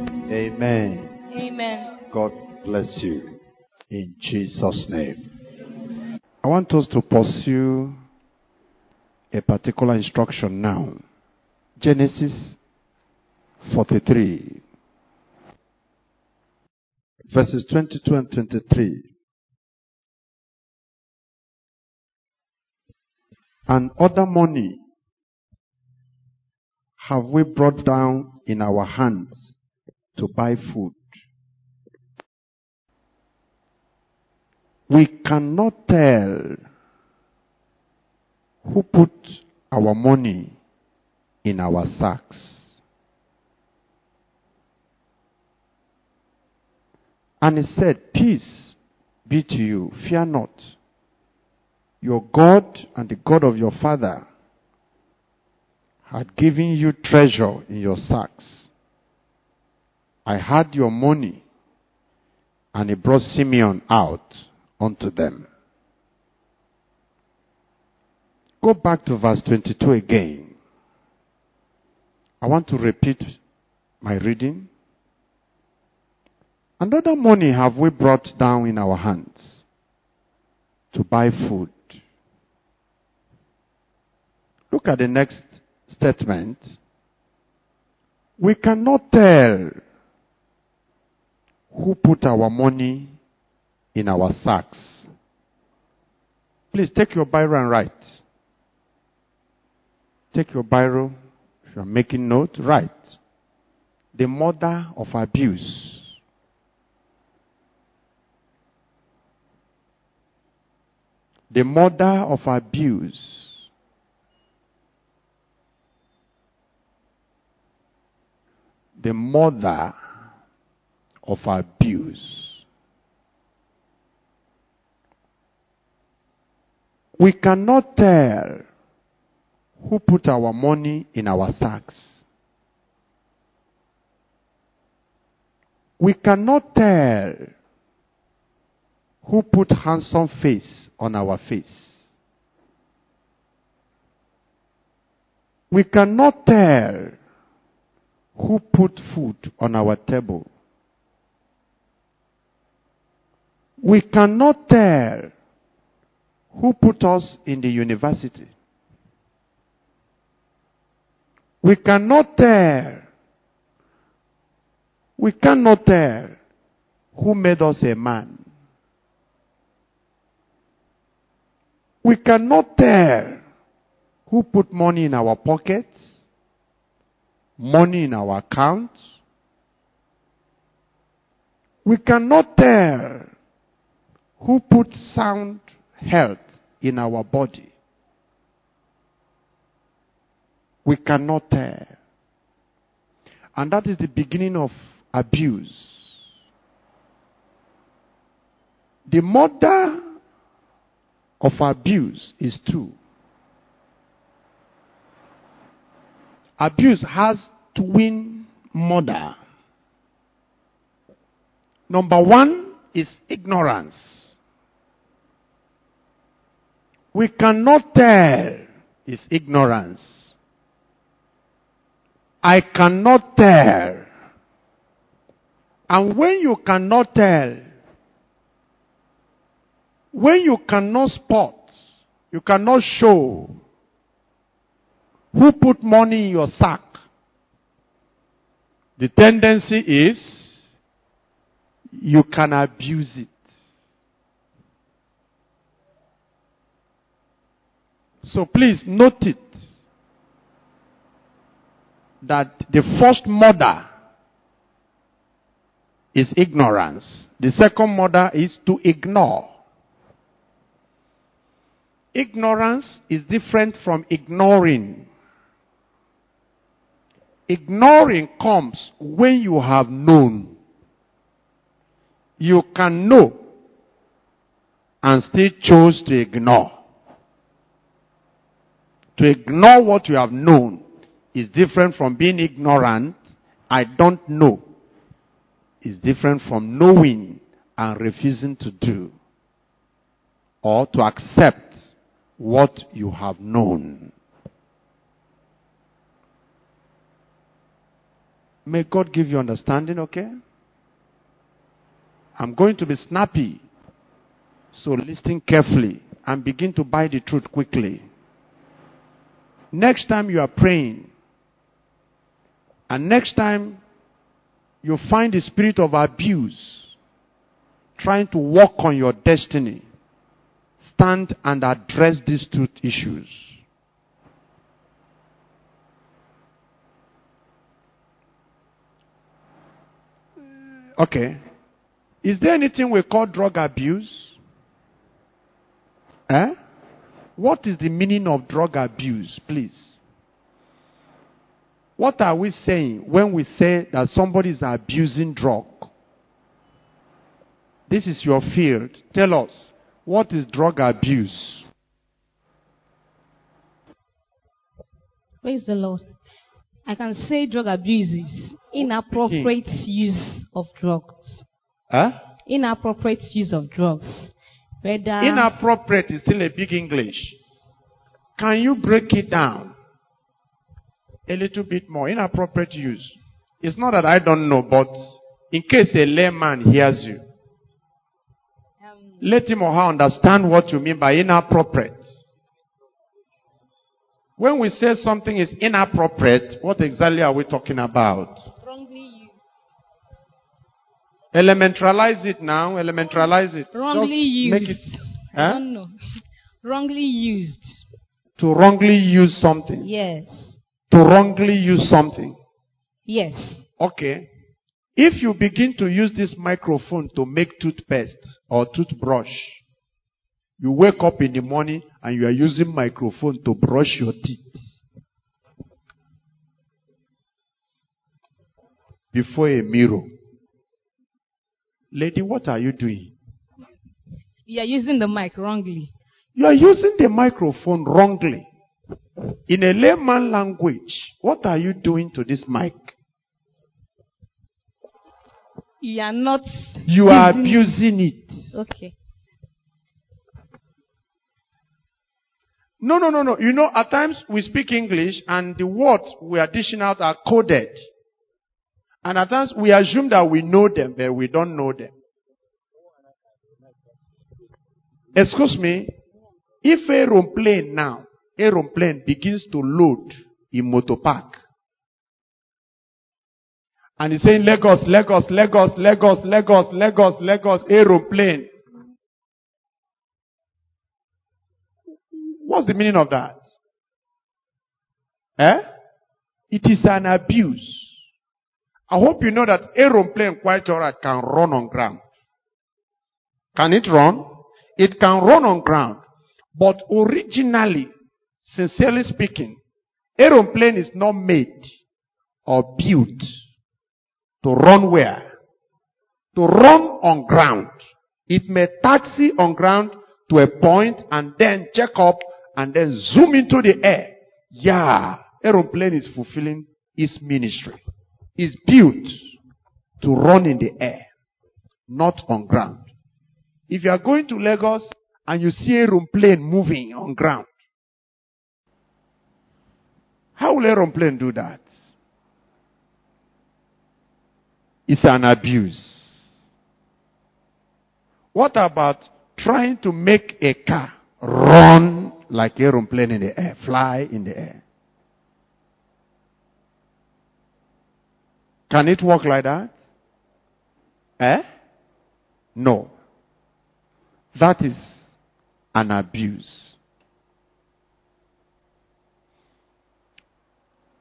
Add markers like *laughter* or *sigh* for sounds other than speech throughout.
Amen. Amen. God bless you. In Jesus' name. I want us to pursue a particular instruction now. Genesis 43, verses 22 and 23. And other money have we brought down in our hands to buy food. We cannot tell who put our money in our sacks. And he said, Peace be to you, fear not. Your God and the God of your father had given you treasure in your sacks. I had your money, and he brought Simeon out unto them. Go back to verse 22 again. I want to repeat my reading. Another money have we brought down in our hands to buy food. Look at the next statement. We cannot tell who put our money in our sacks. Please take your Bible and write. Take your Bible. If you are making note, write. The mother of abuse. The mother of abuse. The mother of abuse. We cannot tell who put our money in our sacks. We cannot tell who put handsome face on our face. We cannot tell who put food on our table. We cannot tell who put us in the university. We cannot tell. We cannot tell who made us a man. We cannot tell who put money in our pockets, money in our accounts. We cannot tell who put sound health in our body. We cannot tell. And that is the beginning of abuse. The mother of abuse is two. Abuse has twin mother. Number one is ignorance. We cannot tell is ignorance. I cannot tell. And when you cannot tell, when you cannot spot, you cannot show who put money in your sack, the tendency is you can abuse it. So please note it that the first murder is ignorance. The second murder is to ignore. Ignorance is different from ignoring. Ignoring comes when you have known. You can know and still choose to ignore. To ignore what you have known is different from being ignorant. I don't know. Is different from knowing and refusing to do or to accept what you have known. May God give you understanding, okay? I'm going to be snappy. So listen carefully and begin to buy the truth quickly. Next time you are praying, and next time you find the spirit of abuse trying to work on your destiny, stand and address these two issues. Okay. Is there anything we call drug abuse? Eh? What is the meaning of drug abuse, please? What are we saying when we say that somebody is abusing drug? This is your field. Tell us, what is drug abuse? Praise the Lord. I can say drug abuse is inappropriate use of drugs. Huh? Inappropriate use of drugs. Whether Inappropriate is still a big English. Can you break it down a little bit more? Inappropriate use. It's not that I don't know, but in case a layman hears you, um, let him or her understand what you mean by inappropriate. When we say something is inappropriate, what exactly are we talking about? Elementalize it now. Elementalize it. Wrongly Just used. Make it Huh? know. *laughs* wrongly used. to wrongly use something. Yes. To wrongly use something. Yes. Okay. If you begin to use this microphone to make toothpaste or toothbrush, you wake up in the morning and you are using microphone to brush your teeth. Before a mirror. Lady, what are you doing? You are using the mic wrongly. You are using the microphone wrongly. In a layman language, what are you doing to this mic? You are not. You are using- abusing it. Okay. No, no, no, no. You know, at times we speak English and the words we are dishing out are coded. And at times we assume that we know them, but we don't know them. Excuse me. If aeroplane now, aeroplane begins to load in motor park, and he's saying Lagos, Lagos, Lagos, Lagos, Lagos, Lagos, Lagos, aeroplane. What's the meaning of that? Eh? It is an abuse. I hope you know that aeroplane quite alright can run on ground. Can it run? It can run on ground. But originally, sincerely speaking, aeroplane is not made or built to run where? To run on ground. It may taxi on ground to a point and then check up and then zoom into the air. Yeah, aeroplane is fulfilling its ministry. It's built to run in the air, not on ground. If you are going to Lagos and you see a room plane moving on ground, how will a room plane do that? It's an abuse. What about trying to make a car run like a room plane in the air, fly in the air? Can it work like that? Eh? No. That is an abuse.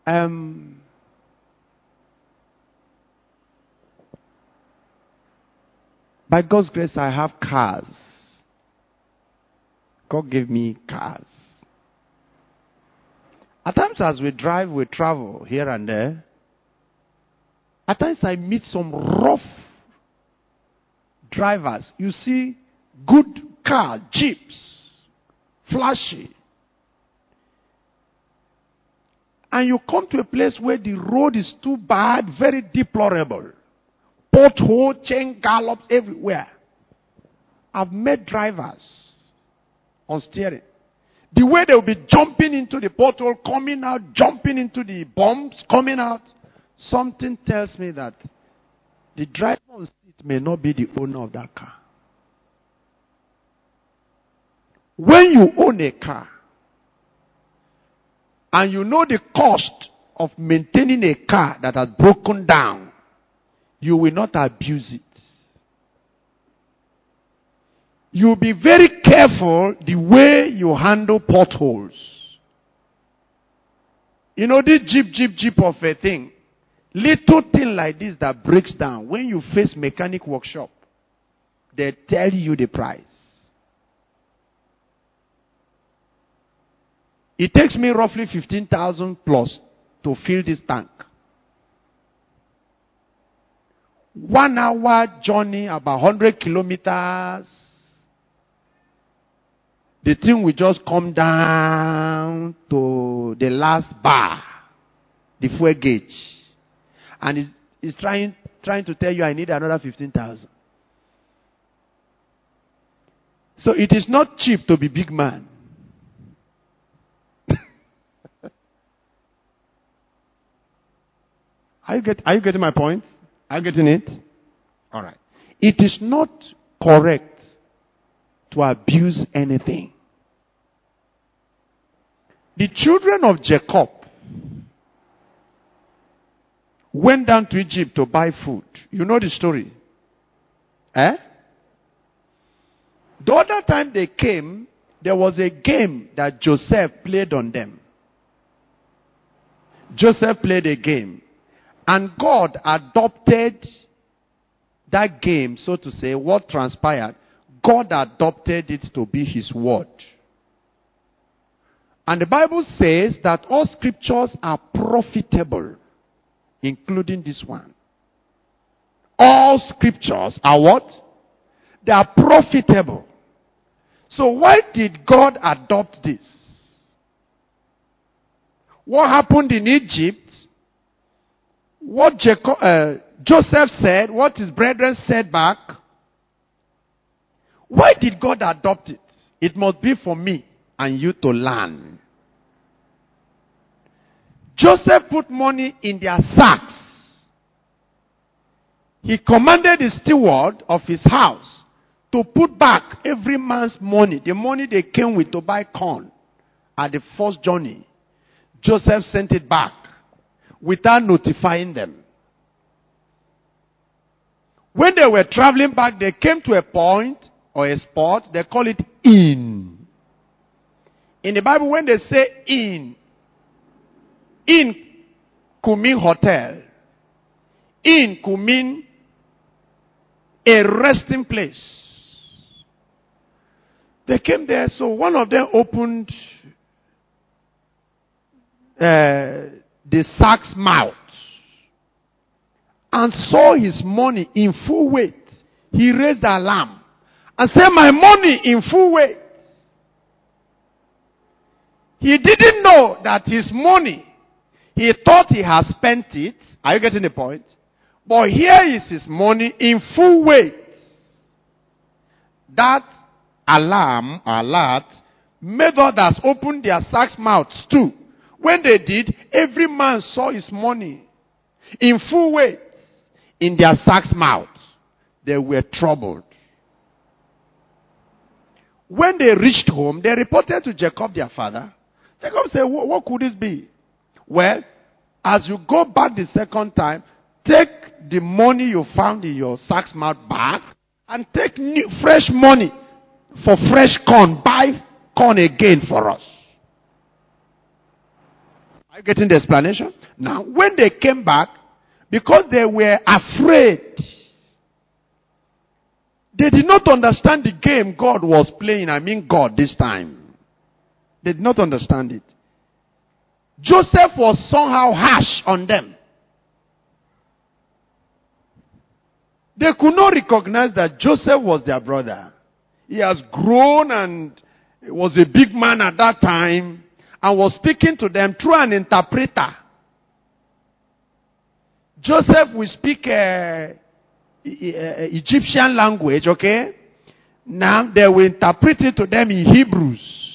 Um, by God's grace, I have cars. God gave me cars. At times, as we drive, we travel here and there. At times, I meet some rough drivers. You see, good car, jeeps, flashy. And you come to a place where the road is too bad, very deplorable. Pothole, chain gallops everywhere. I've met drivers on steering. The way they'll be jumping into the pothole, coming out, jumping into the bumps, coming out. Something tells me that the driver on seat may not be the owner of that car. When you own a car and you know the cost of maintaining a car that has broken down, you will not abuse it. You'll be very careful the way you handle potholes. You know, this jeep, jeep, jeep of a thing. Little thing like this that breaks down. When you face mechanic workshop, they tell you the price. It takes me roughly 15,000 plus to fill this tank. One hour journey, about 100 kilometers. The thing will just come down to the last bar, the fuel gauge. And it's, it's trying, trying to tell you I need another 15,000. So it is not cheap to be big man. *laughs* are, you get, are you getting my point? Are you getting it? All right. It is not correct to abuse anything. The children of Jacob went down to Egypt to buy food. You know the story. Eh? The other time they came, there was a game that Joseph played on them. Joseph played a game. And God adopted that game, so to say, what transpired. God adopted it to be his word. And the Bible says that all scriptures are profitable including this one. All scriptures are what? They are profitable. So why did God adopt this? What happened in Egypt? What Jacob, uh, Joseph said, what his brethren said back. Why did God adopt it? It must be for me and you to learn. Joseph put money in their sacks. He commanded the steward of his house to put back every man's money, the money they came with to buy corn at the first journey. Joseph sent it back without notifying them. When they were traveling back, they came to a point or a spot, they call it in. In the Bible, when they say inn, in mean hotel. In mean a resting place. They came there, so one of them opened uh, the sack's mouth and saw his money in full weight. He raised the alarm and said, My money in full weight. He didn't know that his money he thought he had spent it. Are you getting the point? But here is his money in full weight. That alarm, alert, made others open their sacks mouths too. When they did, every man saw his money in full weight in their sacks mouths. They were troubled. When they reached home, they reported to Jacob, their father. Jacob said, What could this be? Well, as you go back the second time, take the money you found in your sack's mouth back and take new, fresh money for fresh corn. Buy corn again for us. Are you getting the explanation? Now, when they came back, because they were afraid, they did not understand the game God was playing. I mean, God this time. They did not understand it. Joseph was somehow harsh on them. They could not recognize that Joseph was their brother. He has grown and was a big man at that time and was speaking to them through an interpreter. Joseph will speak uh, uh, Egyptian language, okay? Now they will interpret it to them in Hebrews.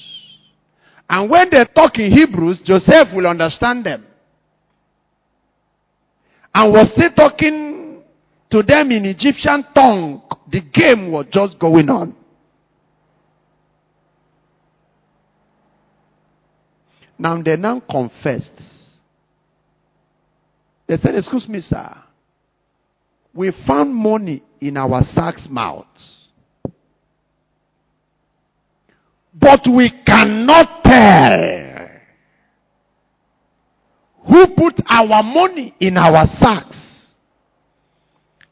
And when they talk in Hebrews, Joseph will understand them. and was still talking to them in Egyptian tongue. The game was just going on. Now they now confessed. They said, Excuse me, sir. We found money in our sack's mouth. But we cannot tell who put our money in our sacks.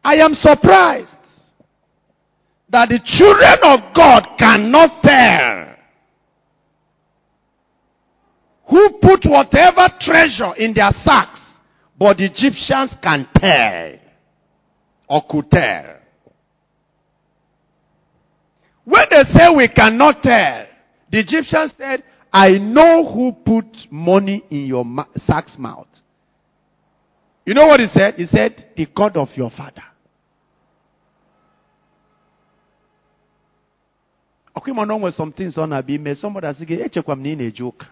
I am surprised that the children of God cannot tell who put whatever treasure in their sacks, but the Egyptians can tell or could tell. When they say we cannot tell, the Egyptians said, I know who put money in your ma- sack's mouth. You know what he said? He said, the God of your father. Okay, man, know some things Abi. May somebody say, "Echekwa m na ị na-eje ụka."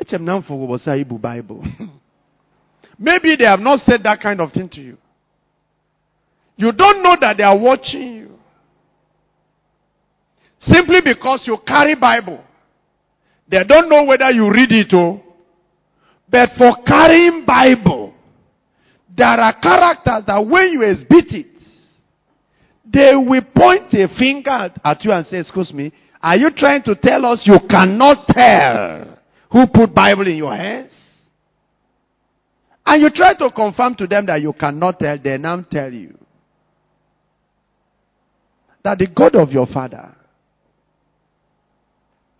Eche m na a ibu Bible. *laughs* Maybe they have not said that kind of thing to you. You don't know that they are watching you. Simply because you carry Bible. They don't know whether you read it or. But for carrying Bible, there are characters that when you exhibit it, they will point a finger at you and say, excuse me, are you trying to tell us you cannot tell who put Bible in your hands? And you try to confirm to them that you cannot tell, they now tell you that the God of your father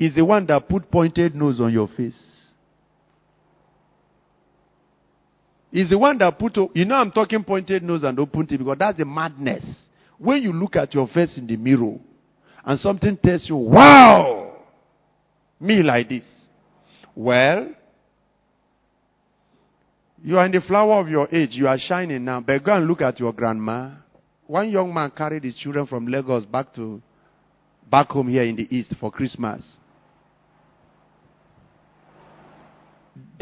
is the one that put pointed nose on your face. Is the one that put, you know, I'm talking pointed nose and open teeth because that's the madness. When you look at your face in the mirror and something tells you, wow, me like this. Well, you are in the flower of your age. You are shining now. But go and look at your grandma. One young man carried his children from Lagos back to back home here in the east for Christmas.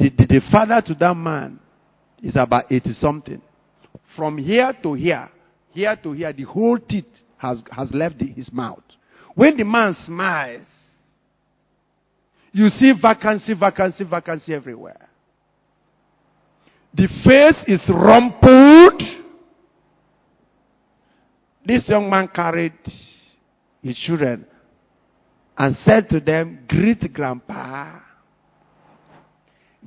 The, the, the father to that man is about 80 something. From here to here, here to here, the whole teeth has, has left the, his mouth. When the man smiles, you see vacancy, vacancy, vacancy everywhere. The face is rumpled. This young man carried his children and said to them, Greet grandpa.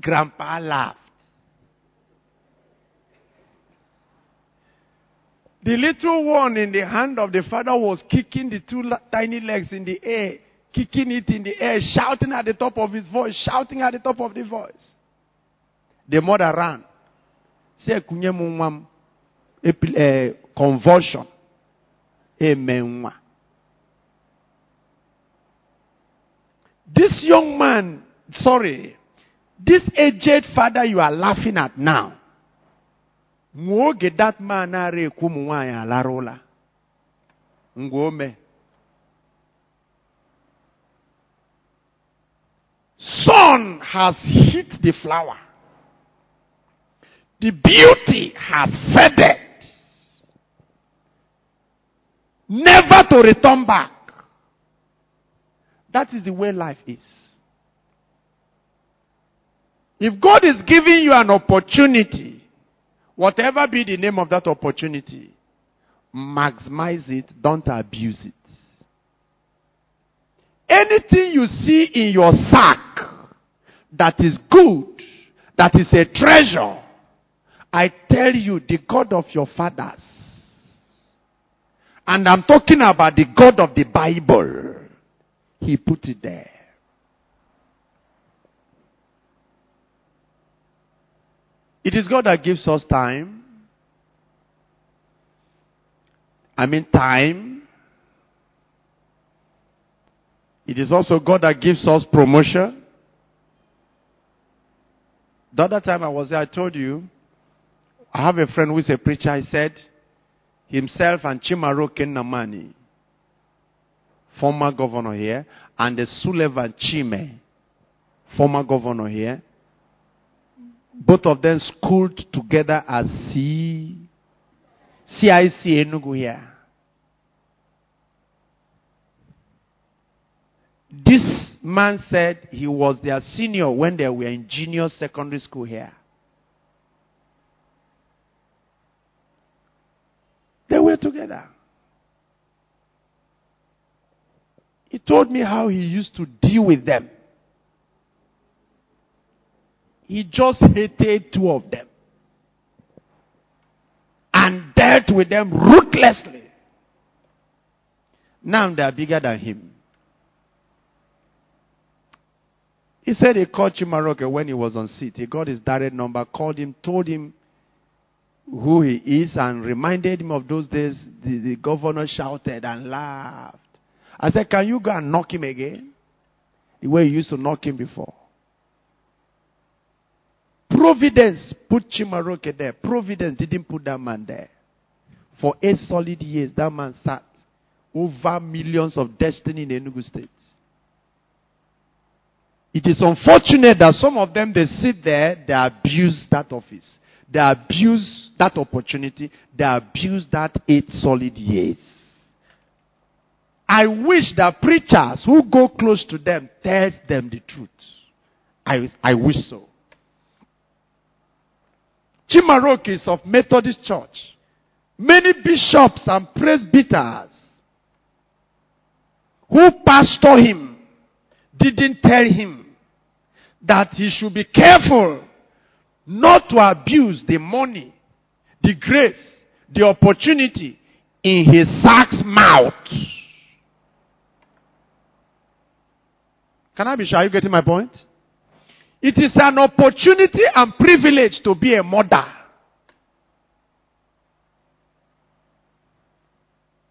Grandpa laughed. The little one in the hand of the father was kicking the two tiny legs in the air, kicking it in the air, shouting at the top of his voice, shouting at the top of the voice. The mother ran. Say, kunyemumwam, eh, convulsion. Amen. This young man, sorry, this aged father you are laughing at now, nwoge that man ara ekwu ụmụ nwaanyị sun has hit the flower. The beauty has faded. Never to return back. That is the way life is if God is giving you an opportunity, whatever be the name of that opportunity, maximize it, don't abuse it. Anything you see in your sack that is good, that is a treasure, I tell you, the God of your fathers, and I'm talking about the God of the Bible, He put it there. It is God that gives us time. I mean, time. It is also God that gives us promotion. The other time I was there, I told you, I have a friend who is a preacher. He said, himself and Chimaroke Nnamani, former governor here, and the Sullivan Chime, former governor here, Both of them schooled together as C. CIC Enugu here. This man said he was their senior when they were in junior secondary school here. They were together. He told me how he used to deal with them. He just hated two of them and dealt with them ruthlessly. Now they are bigger than him. He said he called Chimaroke when he was on seat. He got his direct number, called him, told him who he is, and reminded him of those days. The, the governor shouted and laughed. I said, Can you go and knock him again? The way you used to knock him before. Providence put Chimaroke there. Providence didn't put that man there. For eight solid years, that man sat over millions of destiny in Enugu State. It is unfortunate that some of them, they sit there, they abuse that office. They abuse that opportunity. They abuse that eight solid years. I wish that preachers who go close to them tell them the truth. I, I wish so. Chimaroke is of Methodist Church. Many bishops and presbyters who pastor him didn't tell him that he should be careful not to abuse the money, the grace, the opportunity in his sack's mouth. Can I be sure? Are you getting my point? It is an opportunity and privilege to be a mother.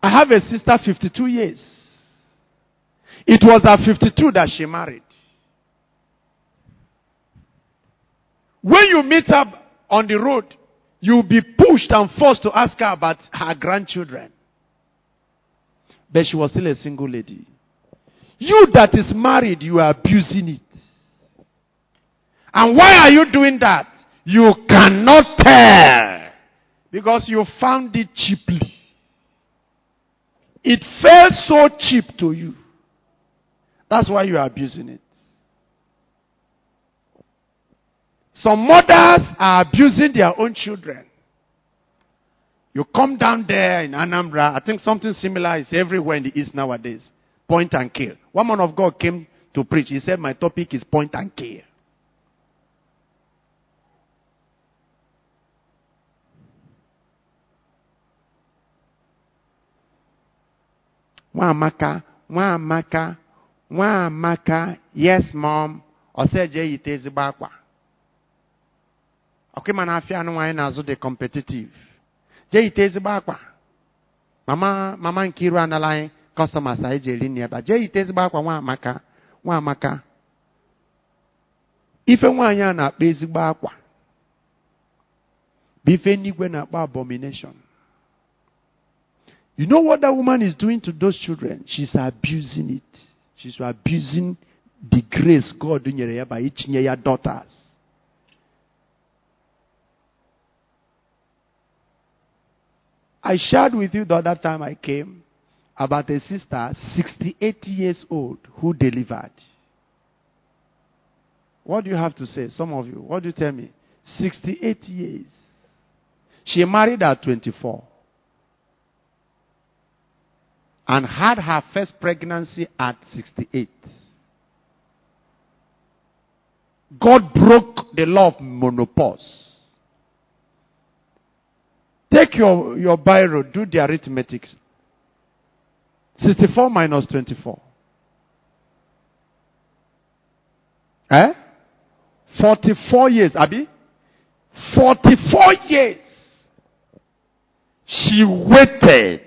I have a sister 52 years. It was at 52 that she married. When you meet up on the road, you'll be pushed and forced to ask her about her grandchildren. But she was still a single lady. You that is married, you are abusing it. And why are you doing that? You cannot tell. Because you found it cheaply. It felt so cheap to you. That's why you are abusing it. Some mothers are abusing their own children. You come down there in Anambra, I think something similar is everywhere in the East nowadays. Point and kill. One man of God came to preach. He said, My topic is point and kill. Nwamaka, Nwamaka, Nwamaka, yes mom, ọ sị jee yite ezigbo akwa. ọkụma na-afịa anụ nwaanyị na-azụ dị competitive. Jee yite ezigbo akwa. Mama mama Nkiru anala anyị customers anyị ji eri nri ebe jee yite ezigbo akwa nwa amaka nwa amaka. Ife nwaanyị a na-akpa ezigbo akwa bụ ife n'igwe na-akpọ abomination. You know what that woman is doing to those children she's abusing it she's abusing the grace God nyere by ichinye ya daughters I shared with you the other time I came about a sister, 68 years old, who delivered. What do you have to say? Some of you. What do you tell me? 68 years. She married at 24 and had her first pregnancy at 68. God broke the law of menopause. Take your, your biro, do the arithmetic. 64 minus 24. Eh? 44 years, Abby? 44 years. She waited.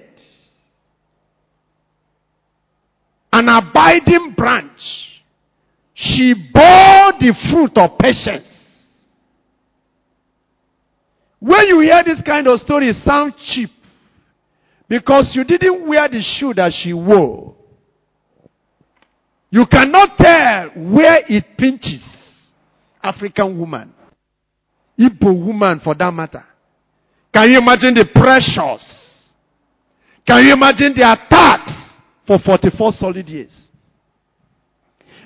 An abiding branch. She bore the fruit of patience. When you hear this kind of story, it sounds cheap. Because you didn't wear the shoe that she wore. You cannot tell where it pinches. African woman. Igbo woman for that matter. Can you imagine the pressures? Can you imagine the attacks for 44 solid years?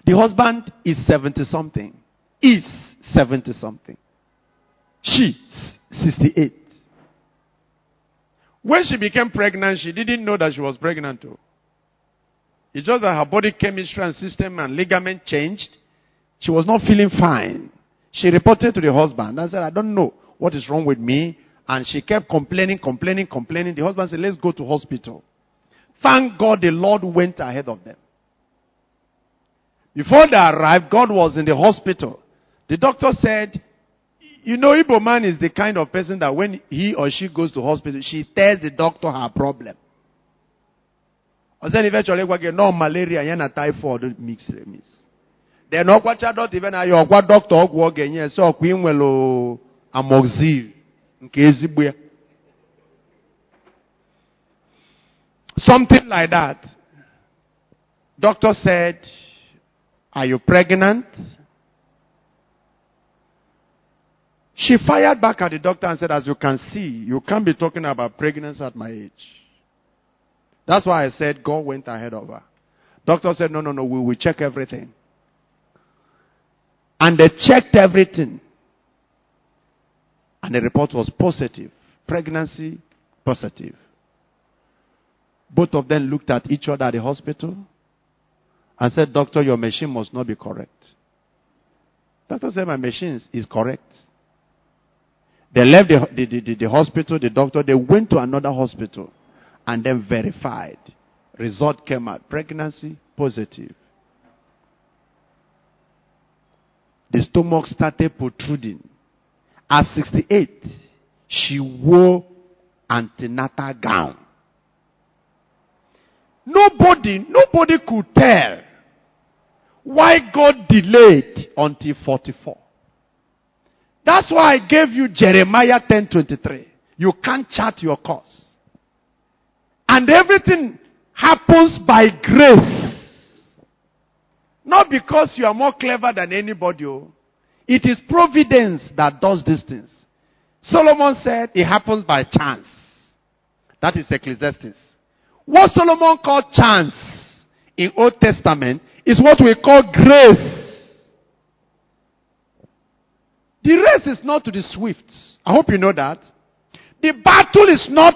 The husband is 70 something. Is 70 something. She's 68. When she became pregnant, she didn't know that she was pregnant too. It's just that her body chemistry and system and ligament changed. She was not feeling fine. She reported to the husband and said, I don't know what is wrong with me. And she kept complaining, complaining, complaining. The husband said, Let's go to hospital. Thank God the Lord went ahead of them. Before they arrived, God was in the hospital. The doctor said, You know, Igbo man is the kind of person that when he or she goes to hospital, she tells the doctor her problem. nọọ malaria typhoid mix then ọkwacha something like that doctor said are you pregnant she fired back at the doctor and said as you can see you can't be talking about pregnancy at my age that's why I said God went ahead of her. Doctor said, no, no, no, we will check everything. And they checked everything. And the report was positive. Pregnancy positive. Both of them looked at each other at the hospital and said, Doctor, your machine must not be correct. Doctor said, My machine is correct. They left the, the, the, the hospital, the doctor, they went to another hospital and then verified. Result came out pregnancy positive. The stomach started protruding. At 68, she wore antenatal gown. Nobody, nobody could tell why God delayed until 44. That's why I gave you Jeremiah 10:23. You can't chart your course. And everything happens by grace. Not because you are more clever than anybody. Oh. It is providence that does these things. Solomon said it happens by chance. That is Ecclesiastes. What Solomon called chance in Old Testament is what we call grace. The race is not to the swift. I hope you know that. The battle is not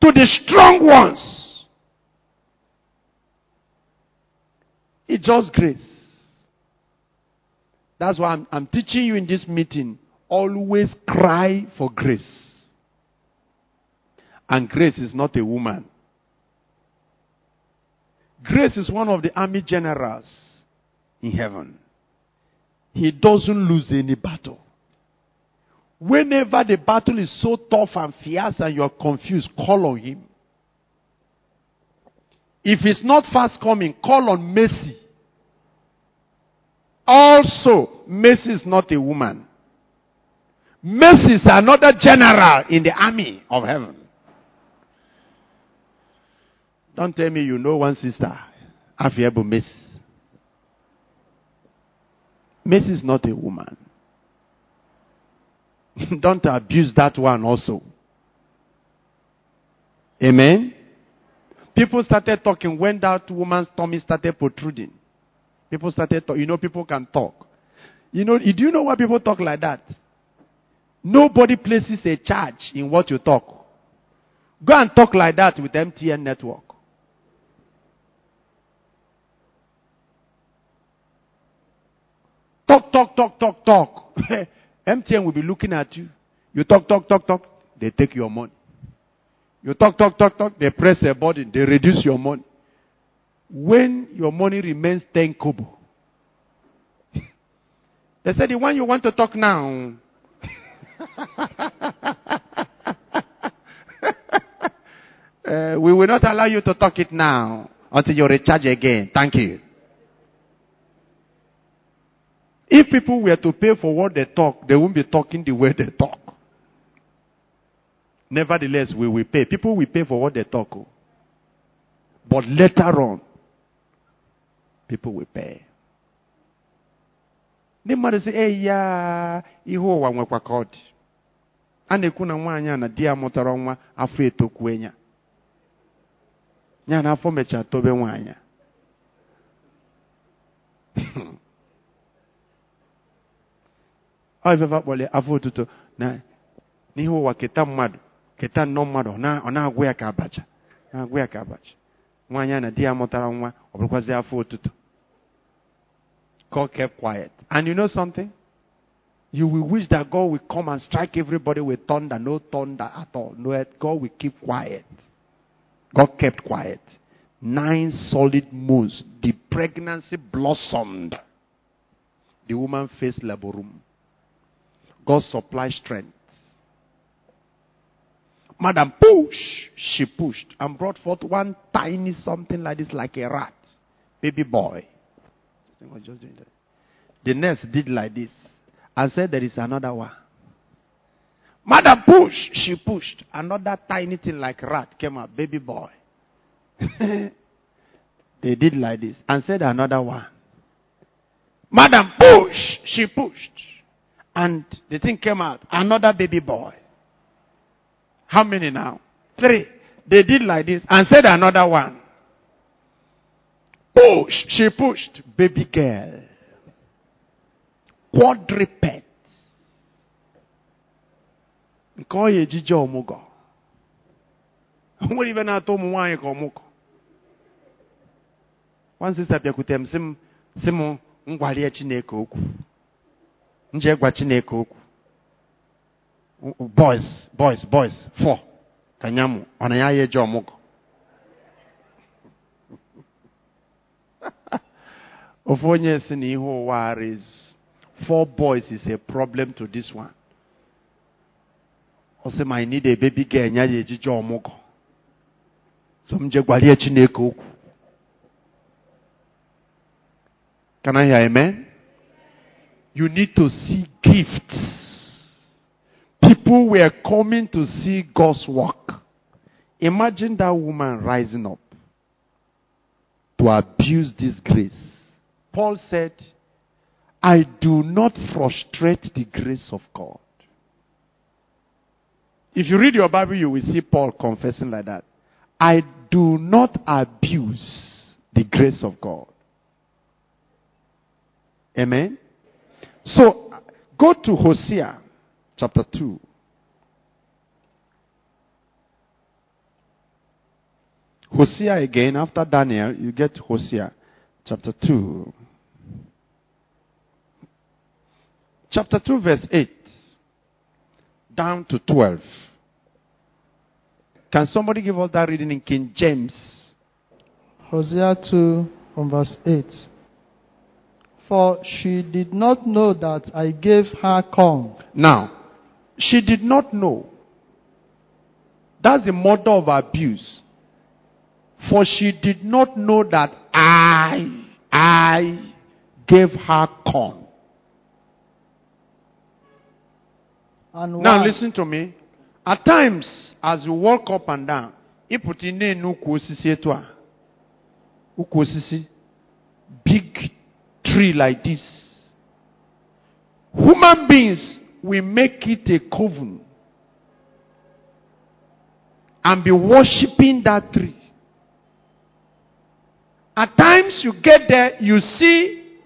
to the strong ones. It's just grace. That's why I'm, I'm teaching you in this meeting. Always cry for grace. And grace is not a woman. Grace is one of the army generals in heaven. He doesn't lose any battle. Whenever the battle is so tough and fierce and you're confused, call on him. If it's not fast coming, call on mercy. Also, Mercy is not a woman. Mercy is another general in the army of heaven. Don't tell me you know one sister, Afiabu Miss. Miss is not a woman. *laughs* Don't abuse that one also. Amen. People started talking when that woman's tummy started protruding. People started talking. You know, people can talk. You know, do you know why people talk like that? Nobody places a charge in what you talk. Go and talk like that with MTN network. Talk, talk, talk, talk, talk. *laughs* MTN will be looking at you. You talk, talk, talk, talk, they take your money. You talk, talk, talk, talk, they press a button, they reduce your money. When your money remains 10 kobo, *laughs* they said, the one you want to talk now. uh, *laughs* we will not allow you to talk it now until you recharge again. Thank you. If people were to pay for what they talk, they won't be talking the way they talk. Nevertheless, we will pay. People will pay for what they talk. Oh. But later on, people will pay. ndị mmadụ sị eyi ya ihe ụwa nwekwa ka ọ dị a na-ekwu na nwaanyị a na di ya mụtara nwa afọ etokwue ya ya na afọ mechaa tobe nwaanyị *laughs* a ọ ifefe akpọle afọ otuto na n'ihe ụwa keta mmadụ keta nnọọ mmadụ ọ na- ọ na-agwụ ya ka abacha na-agwụ ya ka abacha nwaanyị a na di ya mụtara nwa ọ bụrụkwazi afọ God kept quiet. And you know something? You will wish that God will come and strike everybody with thunder. No thunder at all. No, God will keep quiet. God kept quiet. Nine solid moons. The pregnancy blossomed. The woman faced laborum. God supplied strength. Madam, push. She pushed and brought forth one tiny something like this, like a rat. Baby boy. Was just doing that. The nurse did like this and said, There is another one. Madam, push. She pushed. Another tiny thing like rat came out, baby boy. *laughs* they did like this and said, Another one. Madam, push. She pushed. And the thing came out, another baby boy. How many now? Three. They did like this and said, Another one. Push. She pushed. Baby girl. Quadruped. Nke ọ ya ejije ọmụgọ. Nwere ibe na-atọ ụmụ nwaanyị ka ọmụgọ. One sister bịakwute m sị m Chineke okwu. Nje gwa Chineke okwu. Boys, boys, boys, four. Ka na ya ya eje ọmụgọ. *laughs* ofu onye si na ihe ụwa ara four boys is a problem to this one ọ sị ma I need a baby girl nya ya ejije ọmụgọ so m je gwalie chineke okwu can I hear you need to see gifts people were coming to see God's work imagine that woman rising up to abuse this grace Paul said, I do not frustrate the grace of God. If you read your Bible, you will see Paul confessing like that. I do not abuse the grace of God. Amen? So, go to Hosea chapter 2. Hosea again, after Daniel, you get Hosea chapter 2. Chapter 2, verse 8 down to 12. Can somebody give us that reading in King James? Hosea 2 from verse 8. For she did not know that I gave her corn. Now, she did not know. That's the mother of abuse. For she did not know that I, I gave her corn. And Now why? listen to me. At times, as you walk up and down, ịpụta ine n'ukwu osisi etu a. Ukwu osisi. Big tree like this. Human beings will make it a coven and be worshipping that tree. At times you get there, you see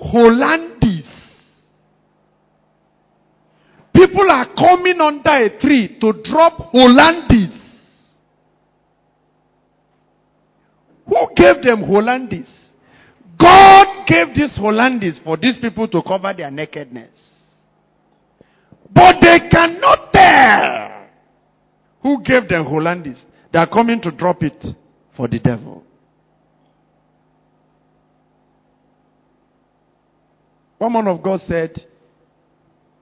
Hollandis. People are coming under a tree to drop Hollandis. Who gave them Hollandis? God gave these Hollandis for these people to cover their nakedness. But they cannot tell who gave them Hollandis. They are coming to drop it for the devil. One man of God said,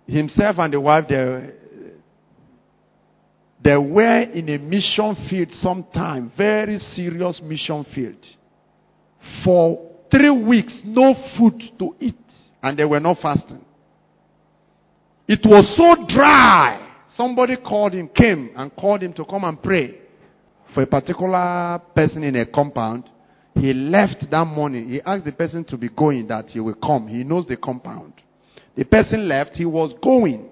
himself and the wife, they, they were in a mission field sometime, very serious mission field. For three weeks, no food to eat, and they were not fasting. It was so dry. Somebody called him, came and called him to come and pray for a particular person in a compound. He left that morning. He asked the person to be going that he will come. He knows the compound. The person left. He was going.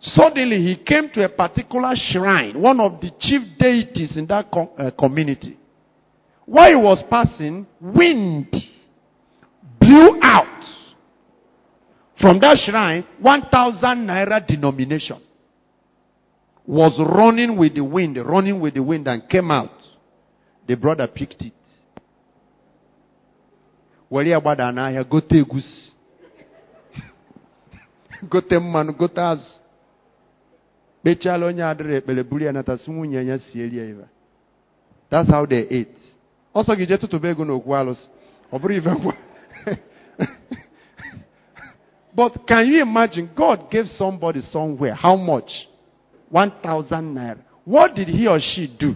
Suddenly, he came to a particular shrine, one of the chief deities in that com- uh, community. While he was passing, wind blew out from that shrine 1,000 naira denomination. Was running with the wind, running with the wind, and came out. The brother picked it. were agbada n'ahịa gote egusi *laughs* gote mmanụ gote azụ kpechiala onye adịrị ekpere buru ya natasị ya sierie that's how they ate ọsọ gị jee tụtụba ego n'okwu alụsị ọ bụrụ ngwa but can you imagine god gave somebody somewhere how much? 1000 naira. What did he or she do?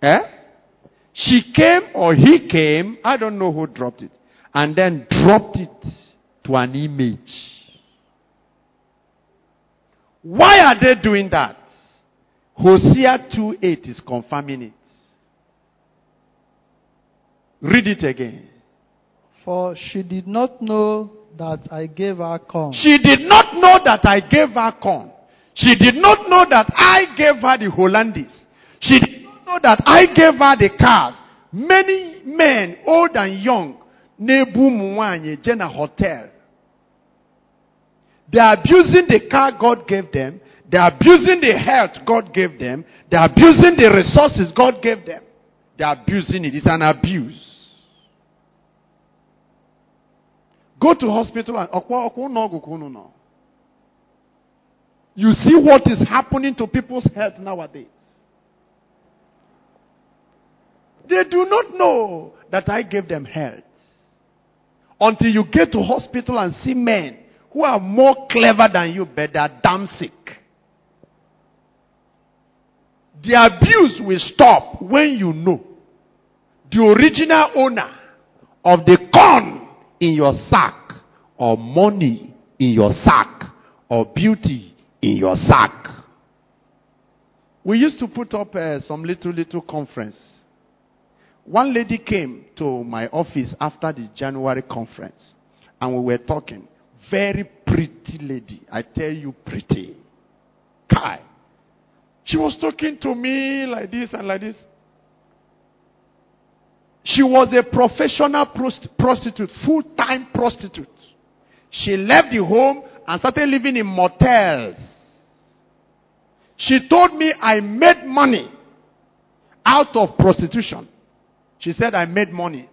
Eh? She came or he came i don't know who dropped it and then dropped it to an image. Why are they doing that? Hosea 2 8 is confirming it. Read it again. For she did not know that I gave her corn. She did not know that I gave her corn. She did not know that I gave her the Hollandis. She did not know that I gave her the cars. Many men, old and young, Nebu Mwanye, Jena Hotel. They are abusing the car God gave them. They are abusing the health God gave them. They are abusing the resources God gave them. They are abusing it. It's an abuse. Go to hospital and. You see what is happening to people's health nowadays. They do not know that I gave them health. Until you get to hospital and see men who are more clever than you, but they are damn sick. The abuse will stop when you know the original owner of the corn in your sack, or money in your sack, or beauty in your sack. We used to put up uh, some little, little conference. One lady came to my office after the January conference, and we were talking. Very pretty lady. I tell you, pretty. Kai. She was talking to me like this and like this. She was a professional prost- prostitute, full time prostitute. She left the home and started living in motels. She told me I made money out of prostitution. She said I made money.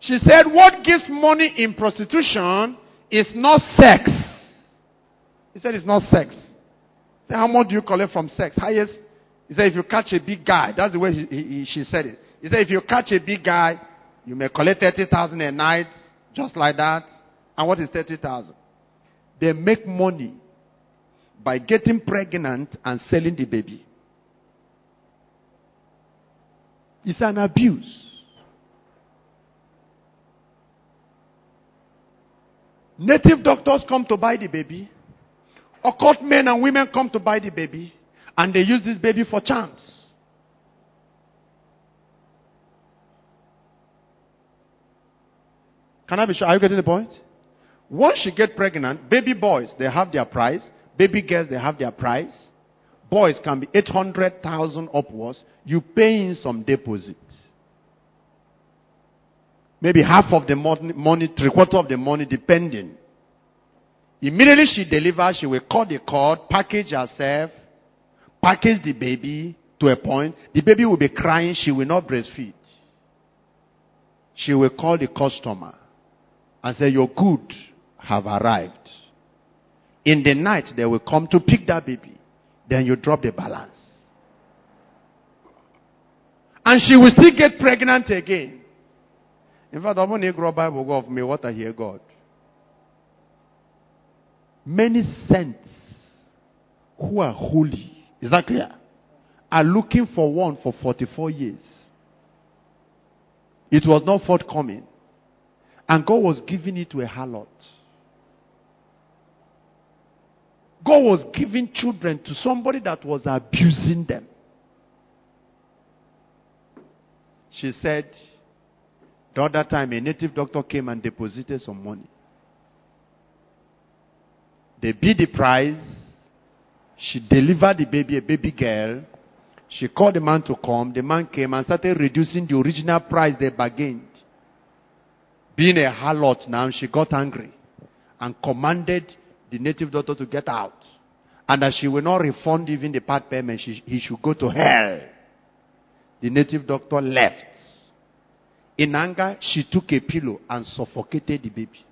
She said what gives money in prostitution is not sex. He said it's not sex. He said, how much do you collect from sex? Highest. He said if you catch a big guy, that's the way he, he, she said it. He said, if you catch a big guy, you may collect 30,000 a night, just like that. And what is 30,000? They make money by getting pregnant and selling the baby. It's an abuse. Native doctors come to buy the baby. Occult men and women come to buy the baby. And they use this baby for charms. Can I be sure? Are you getting the point? Once she get pregnant, baby boys, they have their price. Baby girls, they have their price. Boys can be 800,000 upwards. You pay in some deposit. Maybe half of the money, money, three quarter of the money, depending. Immediately she delivers, she will cut the cord, package herself, package the baby to a point. The baby will be crying, she will not breastfeed. She will call the customer and say, Your good have arrived. In the night, they will come to pick that baby. Then you drop the balance. And she will still get pregnant again. In fact, I'm going to grow Bible go of me what I hear God. Many saints who are holy, is that clear? Are looking for one for 44 years. It was not forthcoming. And God was giving it to a harlot. God was giving children to somebody that was abusing them. She said, the other time a native doctor came and deposited some money. They bid the price. She delivered the baby, a baby girl. She called the man to come. The man came and started reducing the original price they bargained. Being a harlot now, she got angry and commanded the native doctor to get out. And that she will not refund even the part payment, she, he should go to hell. The native doctor left. In anger, she took a pillow and suffocated the baby.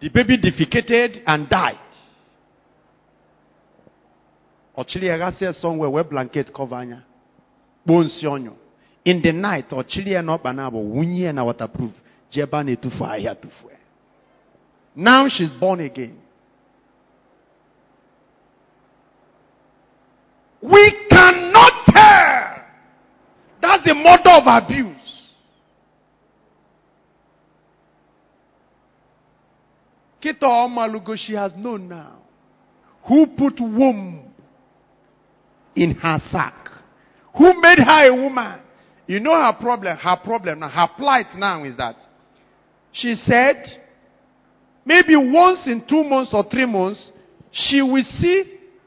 The baby defecated and died. Ochili agasi somewhere where blanket cover. In the night, ochili no banabo wunye na waterproof. Ne tufu aya tufu. Now she's born again. We cannot tell. That's the mother of abuse. Kita Omalugo, she has known now. Who put womb in her sack? Who made her a woman? You know her problem, her problem now, her plight now is that she said, maybe once in two months or three months, she will see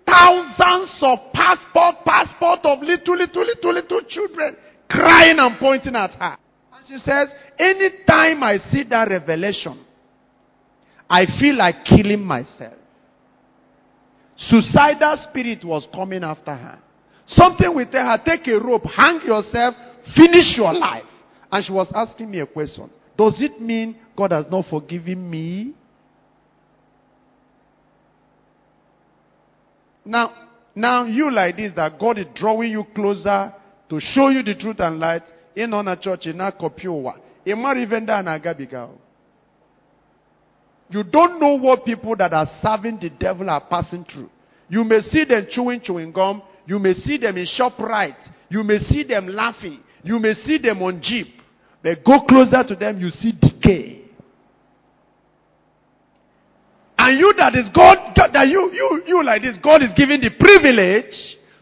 thousands of passport, passport of little, little, little, little children crying and pointing at her. And she says, anytime I see that revelation, I feel like killing myself. Suicidal spirit was coming after her. Something will tell her, take a rope, hang yourself, finish your life. And she was asking me a question. Does it mean God has not forgiven me? Now, now you like this that God is drawing you closer to show you the truth and light in on a church in a kopiowa. You don't know what people that are serving the devil are passing through. You may see them chewing chewing gum. You may see them in shop right. You may see them laughing. You may see them on jeep. But go closer to them, you see decay. And you that is God, that you, you, you like this, God is giving the privilege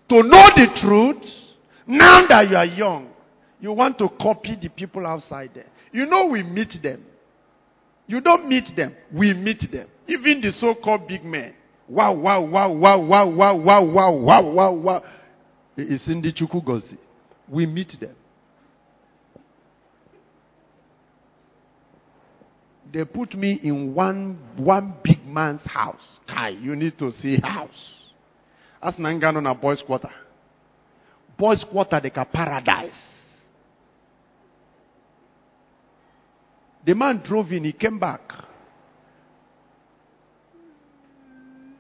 to know the truth. Now that you are young, you want to copy the people outside there. You know we meet them. You don't meet them, we meet them. Even the so-called big men. Wow, wow, wow, wow, wow, wow, wow, wow, wow, wow, wow. It's in the Chukugozi. We meet them. They put me in one one big man's house. Kai, you need to see house. That's Nangano na boys quarter. Boys quarter they got paradise. The man drove in, he came back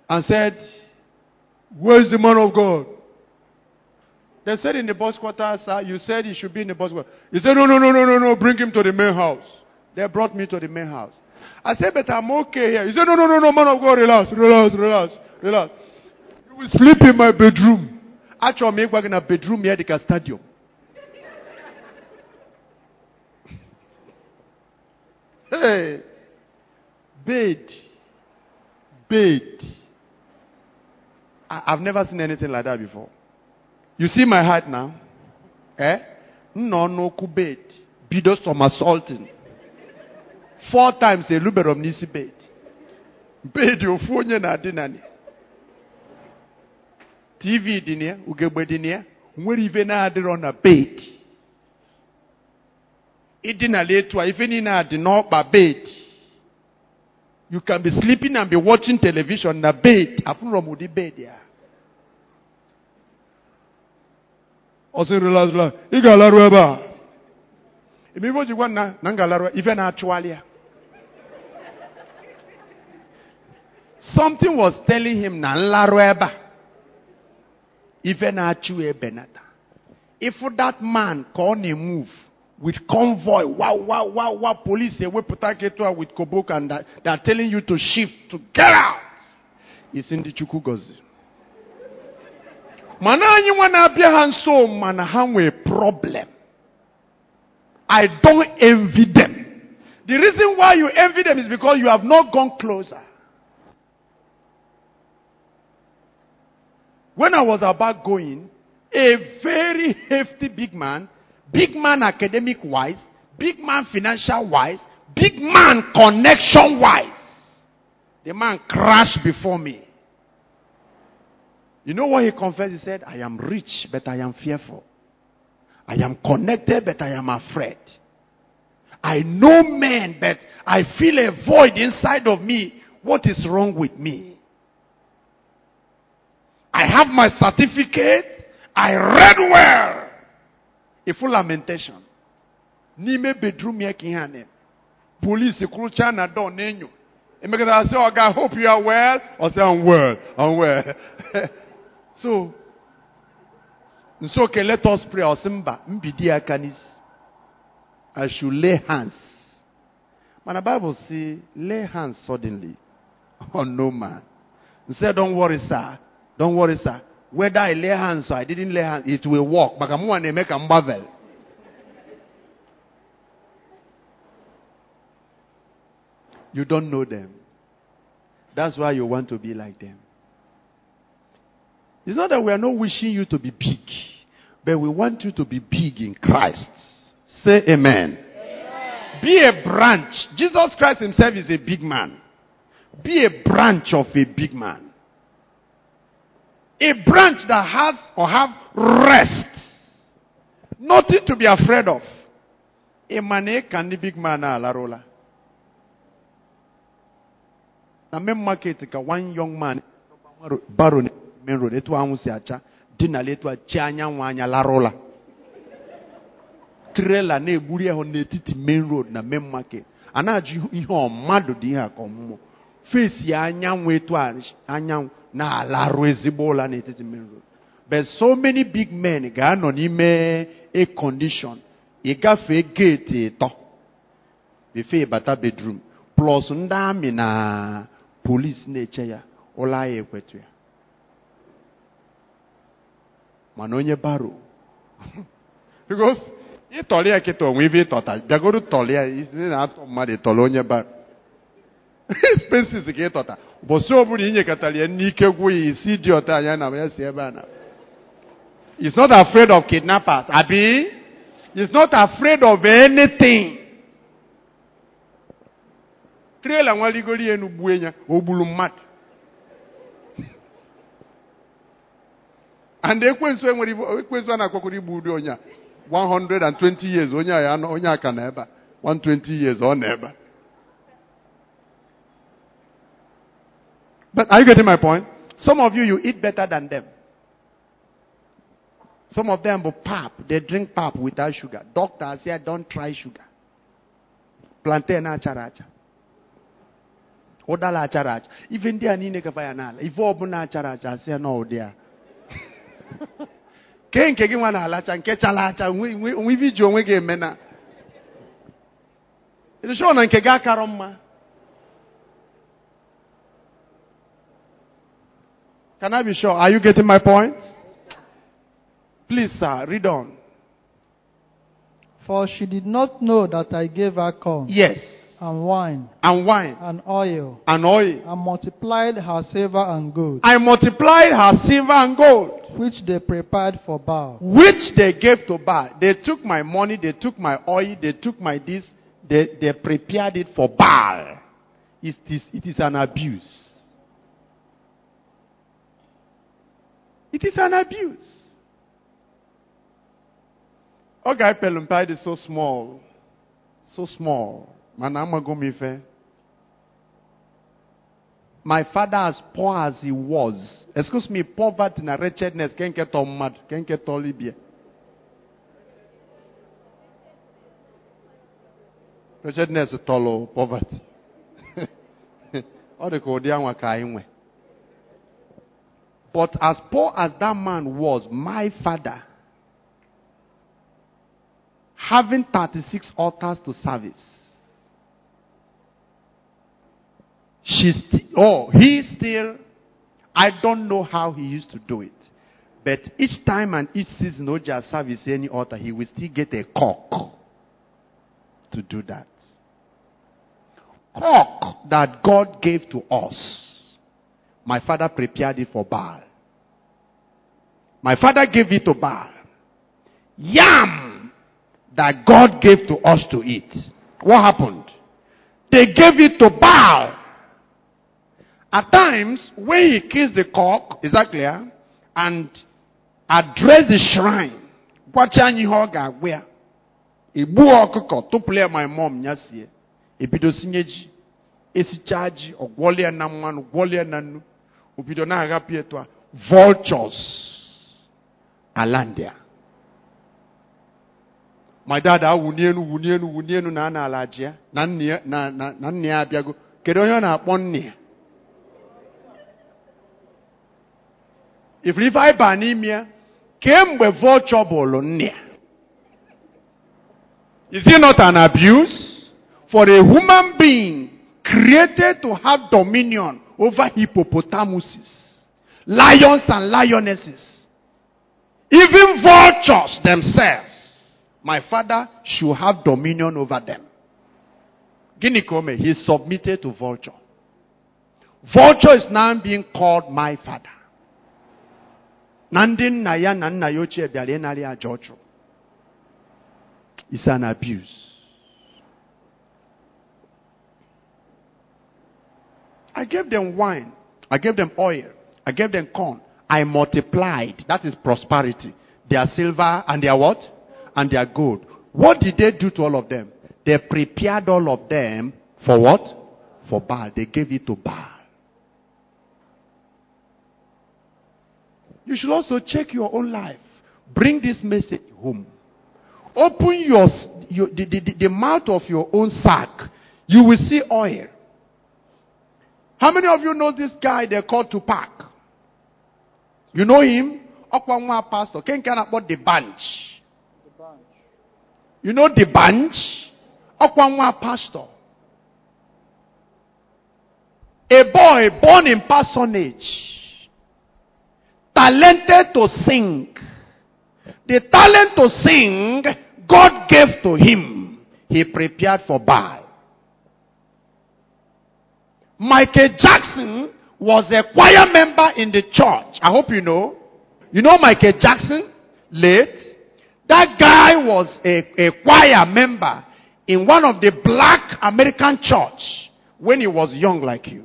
and said, Where's the man of God? They said in the boys quarter, sir, you said he should be in the boys quarter. He said, No, no, no, no, no, no, bring him to the main house. They brought me to the main house. I said, but I'm okay here. He said, no, no, no, no, man of God, relax, relax, relax, relax. You will sleep in my bedroom. Actually, I'm in a bedroom here at the stadium. hey, bed, bed. I, I've never seen anything like that before. You see my heart now? Eh? No, no, bed. Bidos from assaulting. Four times of nisi bed. Bed you phone na dinani. TV dinia, ugegbe dinia, nwere ife na-adịrọ na bed. Ịdịnala etu bed. You can be sleeping and be watching television na bed. Afụrọ m ụdị bed ya. Ọ sị relax relax, ị ga-alarụ ebe a. Na na ya. Something was telling him na nlarụ ebe a. Ife. If that man ka ọ na-emove with convoy, wow, wow, wow, wow, police ewepụta ketu a with kobok and that, they are telling you to shift, to get out. It's in the Chukwu gozi. Mana anyị nwa na-abịa ha nso mana problem. I don't envy them. The reason why you envy them is because you have not gone closer. When I was about going, a very hefty big man big man academic wise, big man financial wise, big man connection wise. The man crashed before me. You know what he confessed? He said, I am rich, but I am fearful. I am connected, but I am afraid. I know men, but I feel a void inside of me. What is wrong with me? I have my certificate. I read well. A full lamentation. Nime bedroom yekihane. Police krucha na do nenyo. Emekata say, oh God, hope you are well. Or say, I'm well. I'm well. *laughs* so, so okay, let us pray. Osimba, mbidi akanis. I should lay hands. But the Bible says, lay hands suddenly on no man. He said, don't worry, sir. Don't worry, sir. Whether I lay hands or I didn't lay hands, it will work. But I'm to make a marvel. You don't know them. That's why you want to be like them. It's not that we are not wishing you to be big, but we want you to be big in Christ. Say amen. amen. Be a branch. Jesus Christ himself is a big man. Be a branch of a big man. A branch that has or have rest. Nothing to be afraid of. Man can be big man la rola. Na main market ka one young man baro main road etu anwụ si acha dị n'ala etu a chi anyanwụ anya larola trela na-egburi ahụ n'etiti main road na main market a na-ajụ ihe ọmmadụ dị ihe a ka ọmụmụ fesi anyanwụ etu anyanwụ na-alarụ ezigbo ụla n'etiti road but so many big men ga-anọ n'ime a condition. Ịgafee geeti ịtọ before ịbata bedroom plus ndị amị na polisi na-eche ya ụlọ ahịa ekwetu ya. Mana onye baro *laughs* because ịtọrọ ya kịta onwe ife ịtọta bịagoro tọrọ ya na-atọ mmadụ ịtọrọ onye baro. Expenses ka ịtọta ụbọchị ọbụla inyekọtara ya n'ike gwụ ya isi dị ọta anya na ya si ebe a na He's not afraid of kidnappers. Abi? He's not afraid of anything. Trailer nwaligori enu gbuo ya, o gburu mmadụ. *laughs* And ekwensu enwere ekwensu a na-akwakwara igbu ụdị onye a 120 years onye a ya onye aka na ebe a 120 years ọ na ebe a. But are you getting my point? Some of you, you eat better than them. Some of them will pap. They drink pap without sugar. Doctors say, don't try sugar. Plantain achara acha. Odala achara acha. Even there nine kafaya nala. If obuna achara acha, say no there. Ke nke gị nwa na alacha nke chala acha ife iji onwe gị eme na ịdịchọ na nke gị Can I be sure? Are you getting my point? Please, sir, read on. For she did not know that I gave her corn Yes. and wine And wine and oil and oil. and multiplied her silver and gold, I multiplied her silver and gold, which they prepared for Baal. which they gave to Baal. They took my money, they took my oil, they took my this, they, they prepared it for Baal. It is, it is an abuse. It is an abuse. Okay, Pelumpide is so small. So small. My father, as poor as he was, excuse me, poverty and wretchedness can't get all mad, can't get all Libya. Wretchedness is poverty. *laughs* Ka inwe. But as poor as that man was, my father, having 36 altars to service, she st- oh, he still, I don't know how he used to do it. But each time and each season, Oja service any altar, he will still get a cock to do that. Cock that God gave to us. My father prepared it for Baal. My father gave it to Baal. Yam that God gave to us to eat. What happened? They gave it to Baal. At times, when he kissed the cock, is that clear? And address the shrine. Anyị ihe ọ ga-agwa ya. Egbu ọkụkọ tụpụrụ ya my mom ya sie. Ebido sinye ji. Esichaa ji, na mmanụ, gwọlịa na nnu. Obido na-aghapụ etu a. Vultures. Alandia. My dad awụnie enu wụnie enu wụnie enu na a na ya na na na nne ya abịago. Onye na-akpọ nne ya? ifuru ife anyị baa n'ime ya kemgbe vulture bụlụ nne ya is it not an abuse for a human being created to have dominion over hippopotamuses lions and lionesses even vultures themselves. My father should have dominion over them. O mee he submitted to vulture. Vulture is now being called my father. Na ndị nna ya na nna ya ochie bịara ịnara ya aja ọchụ It's an abuse. I gave them wine. I gave them oil. I gave them corn. I multiplied. That is prosperity. Their silver and their what? And their gold. What did they do to all of them? They prepared all of them for what? For Baal. They gave it to Baal. You should also check your own life. Bring this message home. Open your, your the, the, the mouth of your own sack. You will see oil. How many of you know this guy they call Tupac? You know him? Okwanwa pastor. Ken can about the bunch. You know the bunch? Okwanwa pastor. A boy born in parsonage talented to sing. The talent to sing, God gave to him. He prepared for Baal. Michael Jackson was a choir member in the church. I hope you know. You know Michael Jackson? Late. That guy was a, a choir member in one of the black American church when he was young like you.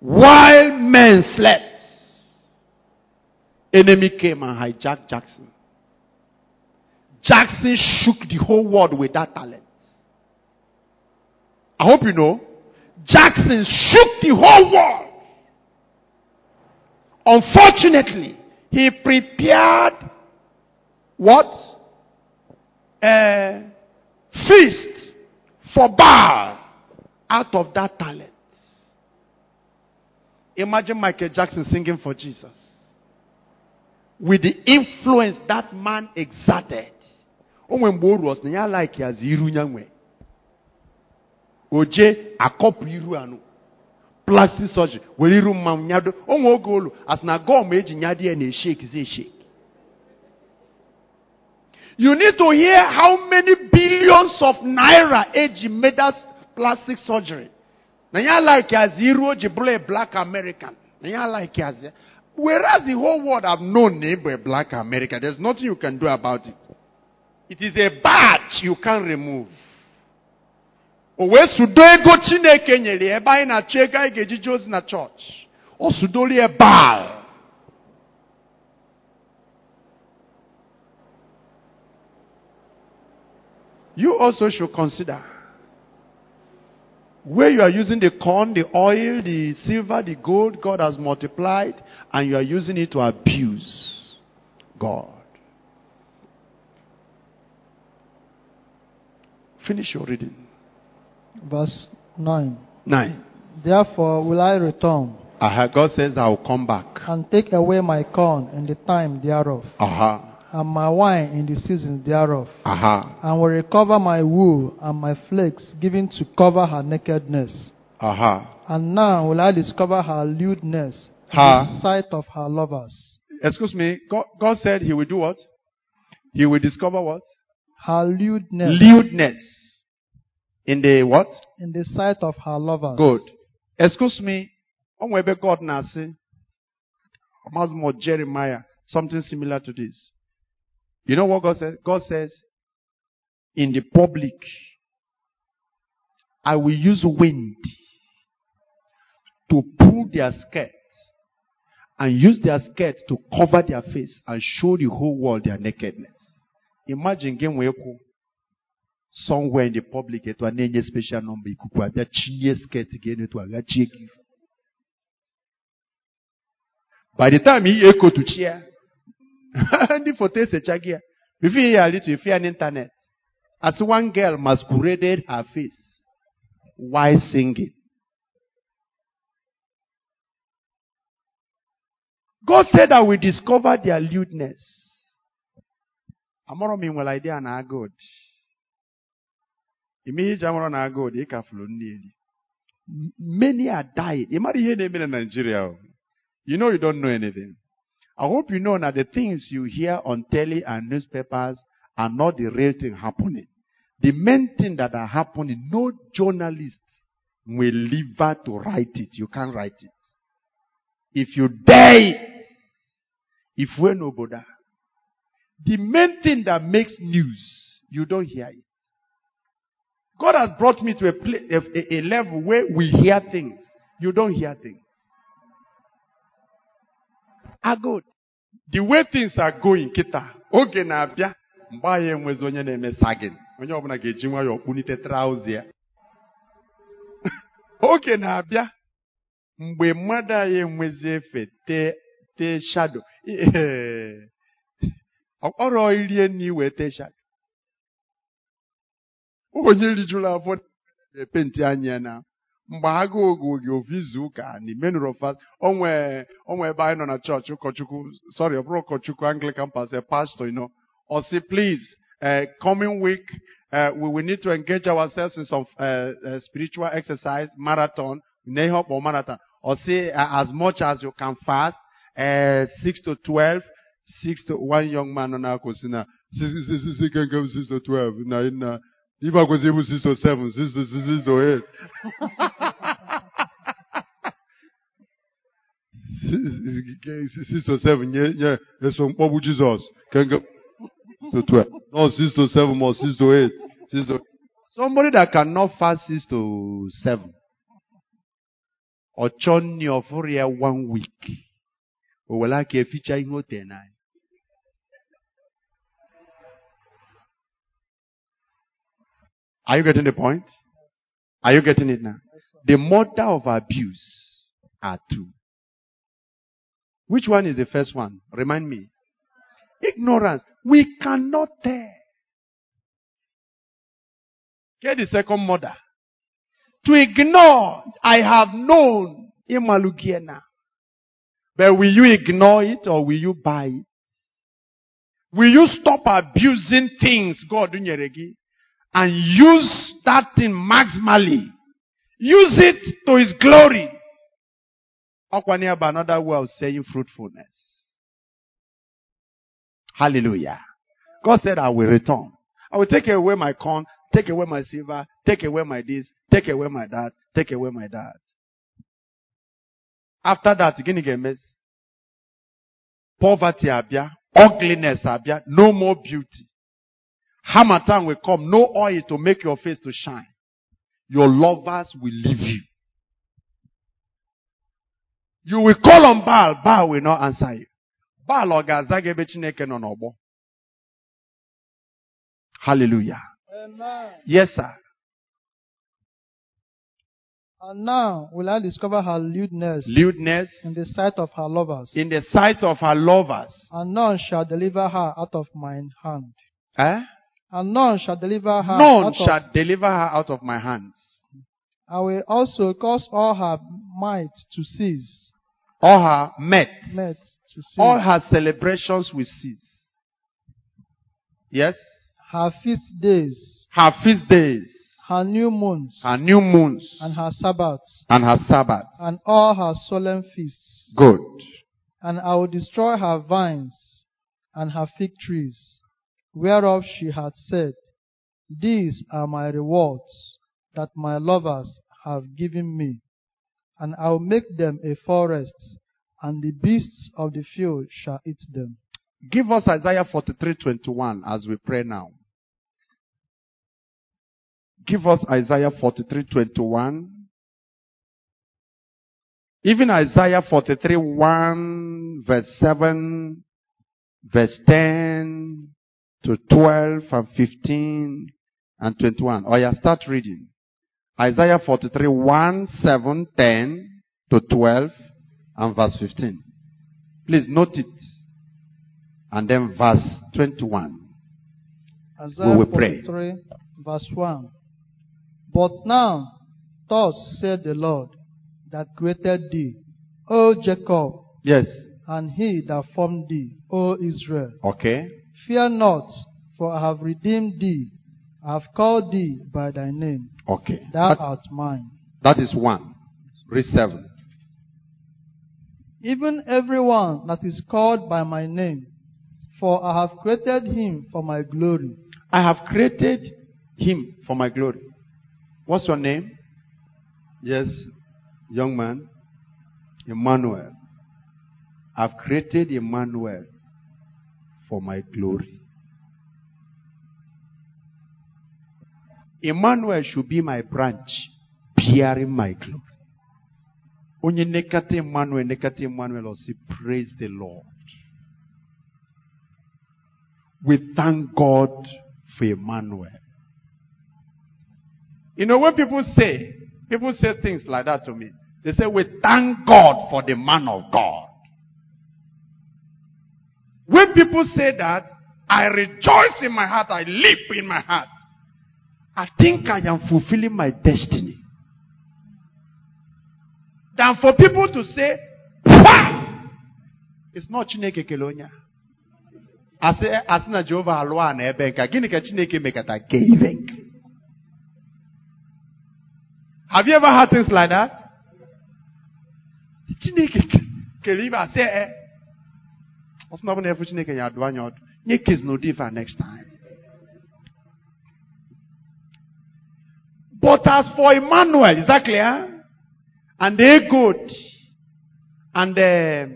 While men slept, enemy came and hijacked Jackson. Jackson shook the whole world with that talent. I hope you know. Jackson shook the whole world. Unfortunately, he prepared what? A feast for Baal out of that talent. Imagine Michael Jackson singing for Jesus with the influence that man exerted. O jee akọpụ iru anụ. Plastic surgery were iru mmanwụ nyado. Oge as na gọm eji nyado ya na-eshake zi eshake. You need to hear how many billions of naira eji made plastic surgery. Na ya like zi iru o ji bụrụ a black American. Na ya like zi. Whereas the whole world have known neighbor a black America, there's nothing you can do about it. It is a badge you can't remove. O sudo ego Chineke nyere ebe anyị na-achọ ego anyị ga-eji jee ozi na chọọchị. O. You also should consider where you are using the corn, the oil, the silver, the gold, God has multiplied, and you are using it to abuse God. Finish your reading. Verse 9. Nine. Therefore will I return Aha, God says, I will come back. and take away my corn in the time thereof, Aha, and my wine in the season thereof, aha, and will recover my wool and my flakes given to cover her nakedness. aha. And now will I discover her lewdness in Her- the sight of her lovers. Excuse me. God, God said He will do what? He will discover what? Her lewdness Lewdness. In the what? in the sight of her lovers. Good. Excuse me. On ebe God na say, more Jeremiah, something similar to this. You know what God says? God says, in the public, I will use wind to pull their skirts and use their skirts to cover their face and show the whole world their nakedness. Imagine game where somewhere in the public na-enye special number ikuku abịa chinye skirt gị enu etu a ghachie gị by the time ị ekotuchi ya ndị foto esecha gị ya before you are to ife ya n'internet as one girl masqueraded her face while singing God said that we discover their lewdness. Amụrụ m nwere idea na agụd. Many are dying. Ị mara ihe Nigeria. You know you don't know anything. I hope you know that the things you hear on telly and newspapers are not the real thing happening. The main thing that are happening, no journalist will live to write it. You can't write it. If you it, if we're no Buddha, the main thing that makes news, you don't hear it. God has brought me to a, pla a, a- level where we hear things. You don't hear things. Are good. The way things are going, kita, oge na-abịa, mgbe anyị enwezi onye na-eme sagin. Onye ọbụla ga-eji nwayọọ kpunite trouser ya. *laughs* oge na-abịa, mgbe mmadụ anyị enwezi efe tee tee shadow *laughs* ọkpọrọ irie nri wee tee shadow onye rijuru afọ epenti anya na mgbe agụụ oge ofu izu ụka na fast onwe onwe ebe anyị nọ na chọọchị ụkọchukwu sorry ọ bụrụ ụkọchukwu anglican pastor you or say please uh, coming week uh, we will need to engage ourselves in some uh, uh, spiritual exercise marathon na ihe ọkpọ marathon say uh, as much as you can fast uh, 6 to 12 6 to one young man nọ na-akwụsị na 6 6 to 12 na na ife akwụsị ịbụ 6 to 7 6 to 6 to 8 *laughs* 6 to 7 nye nye eso mkpọgbu Jizọs can go to 12 no 6 to 7 more 6 to 8 6 to somebody that cannot fast 6 to 7 ọ chọọ nri ọfụrụ ya one week. O were aka eficha ihe o tee n'anya Are you getting the point? Are you getting it now? The mother of abuse are two. Which one is the first one? Remind me. Ignorance. We cannot tell. Get the second mother. To ignore, I have known Imalugiena. But will you ignore it or will you buy it? Will you stop abusing things God and use that thing maximally? Use it to His glory. Okwania by another way of saying fruitfulness. Hallelujah. God said, I will return. I will take away my corn, take away my silver, take away my this, take away my that, take away my that. After that, gịnị ga-emezi? Poverty abịa, ugliness abịa, no more beauty. Harmattan will come, no oil to make your face to shine. Your lovers will leave you. You will call on Baal, Baal will not answer you. Baal ọ ga-aza gị ebe Chineke nọ n'ọgbọ. Hallelujah. Amen. Yes, sir. And now will I discover her lewdness Lewdness in the sight of her lovers, in the sight of her lovers. and none shall deliver her out of mine hand. Eh? And none shall deliver her None out of deliver her out of my hands. I will also cause all her might to cease. All her met, Met to cease. all her celebrations will cease. Yes? her feast days, Her feast days, her new moons, her new moons, and her Sabbaths, and her Sabbaths. and all her solemn feasts. Good. And I will destroy her vines and her fig trees, whereof she hath said, These are my rewards that my lovers have given me. And I will make them a forest, and the beasts of the field shall eat them. Give us Isaiah 43:21 as we pray now. Give us Isaiah 43:21. Even Isaiah 43 1 verse 7, verse 10 to 12 and 15 and 21. Oh yeah, start reading. Isaiah 43 1, 7, 10 to 12 and verse 15. Please note it. And then verse 21. Isaiah We will pray. 43, verse 1. But now, thus said the Lord, that created thee, O Jacob, Yes. and he that formed thee, O Israel. Okay. Fear not, for I have redeemed thee. I have called thee by thy name. Okay. Thou That- art mine. that is one. Read seven. Even everyone that is called by my name, for I have created him for my glory. I have created him for my glory. What's your name? Yes, young man. Emmanuel. I've created Emmanuel for my glory. Emmanuel should be my branch bearing my glory. Onye nekata Emmanuel, nekata Emmanuel, or praise the Lord. We thank God for Emmanuel. You know, when people say, people say things like that to me, they say, we thank God for the man of God. When people say that, I rejoice in my heart, I leap in my heart. I think I am fulfilling my destiny. Than for people to say, "Pah!" it's not Chineke Kelonya. asị asị na jehova alụọ a na ebe gịnị ka chineke mekata nka have you ever heard things like that chineke ke- kere ibe eh, asị e ọsị na ọ bụ na efu chineke ya adụ next time. But as for emmanuel is that clear? And the goat and uh,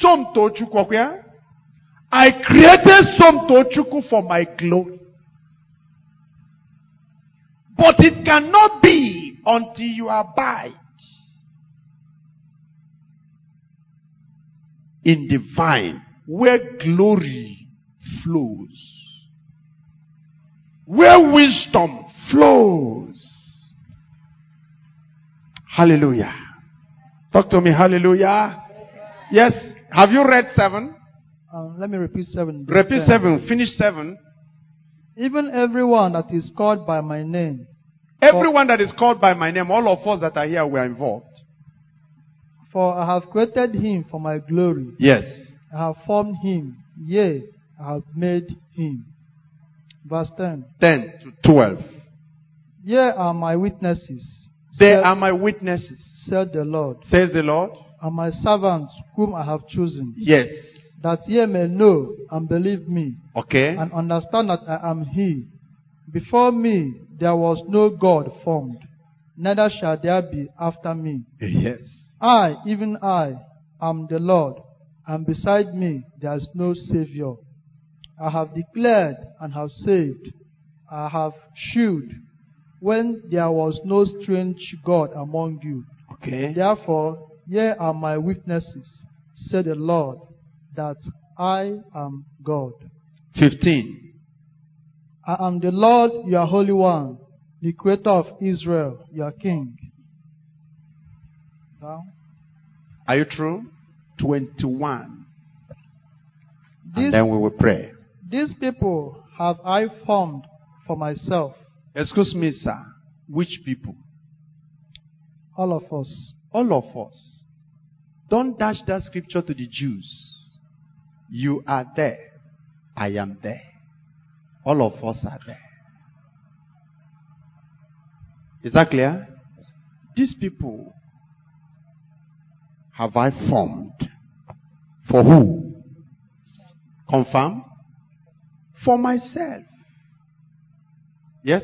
some tochukwu I created some Tochukwu for my glory. But it cannot be until you abide in the vine where glory flows, where wisdom flows. Hallelujah. Talk to me, hallelujah. Yes. Have you read seven? Um, let me repeat seven. Repeat 10. seven. Finish seven. Even everyone that is called by my name, Everyone that is called by my name, all of us that are here, we are involved. for I have created him for my glory. Yes. I have formed him, yea, I have made him. Verse 10. 10 to 12. Ye are my witnesses, They said, are my witnesses, said the Lord, says the Lord. and my servants whom I have chosen, Yes. that ye may know and believe me, Okay. and understand that I am He. Before me there was no God formed, neither shall there be after me. Yes. I, even I, am the Lord, and beside me there is no Savior. I have declared and have saved. I have shewed when there was no strange God among you. Okay. Therefore, ye are my witnesses, said the Lord, that I am God. 15. I am the Lord your Holy One, the Creator of Israel, your King. Now, Are you true? 21. these, And then we will pray. these people have I formed for myself, Excuse me, sir. Which people? all of us. All of us. Don't dash that scripture to the Jews. You are there. I am there. All of us are there. Is that clear? These people have I formed. For who? Confirm? For myself. Yes?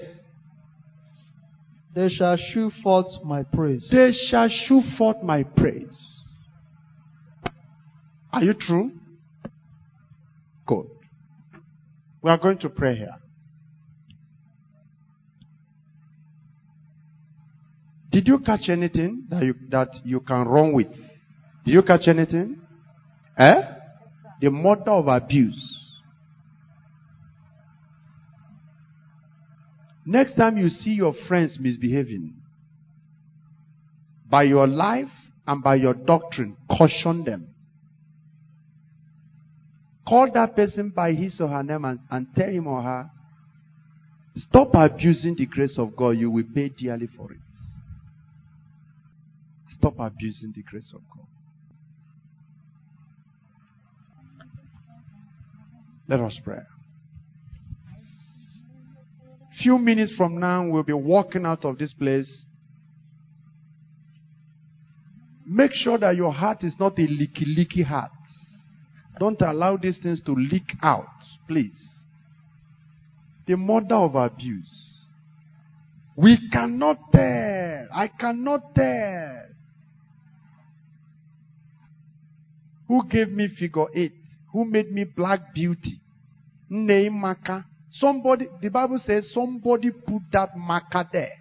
They shall shew forth my praise. They shall shew forth my praise. Are you true? Good. We are going to pray here. Did you catch anything that you, that you can run with? Did you catch anything? Eh? The mother of abuse. Next time you see your friends misbehaving, by your life and by your doctrine, caution them. Call that person by his or her name and, and tell him or her, stop abusing the grace of God. You will pay dearly for it. Stop abusing the grace of God. Let us pray. Few minutes from now, we'll be walking out of this place. Make sure that your heart is not a leaky, leaky heart. Don't allow these things to leak out, please. The mother of abuse. We cannot tell. I cannot tell. Who gave me figure eight? Who made me black beauty? Name marker. Somebody, the Bible says somebody put that marker there.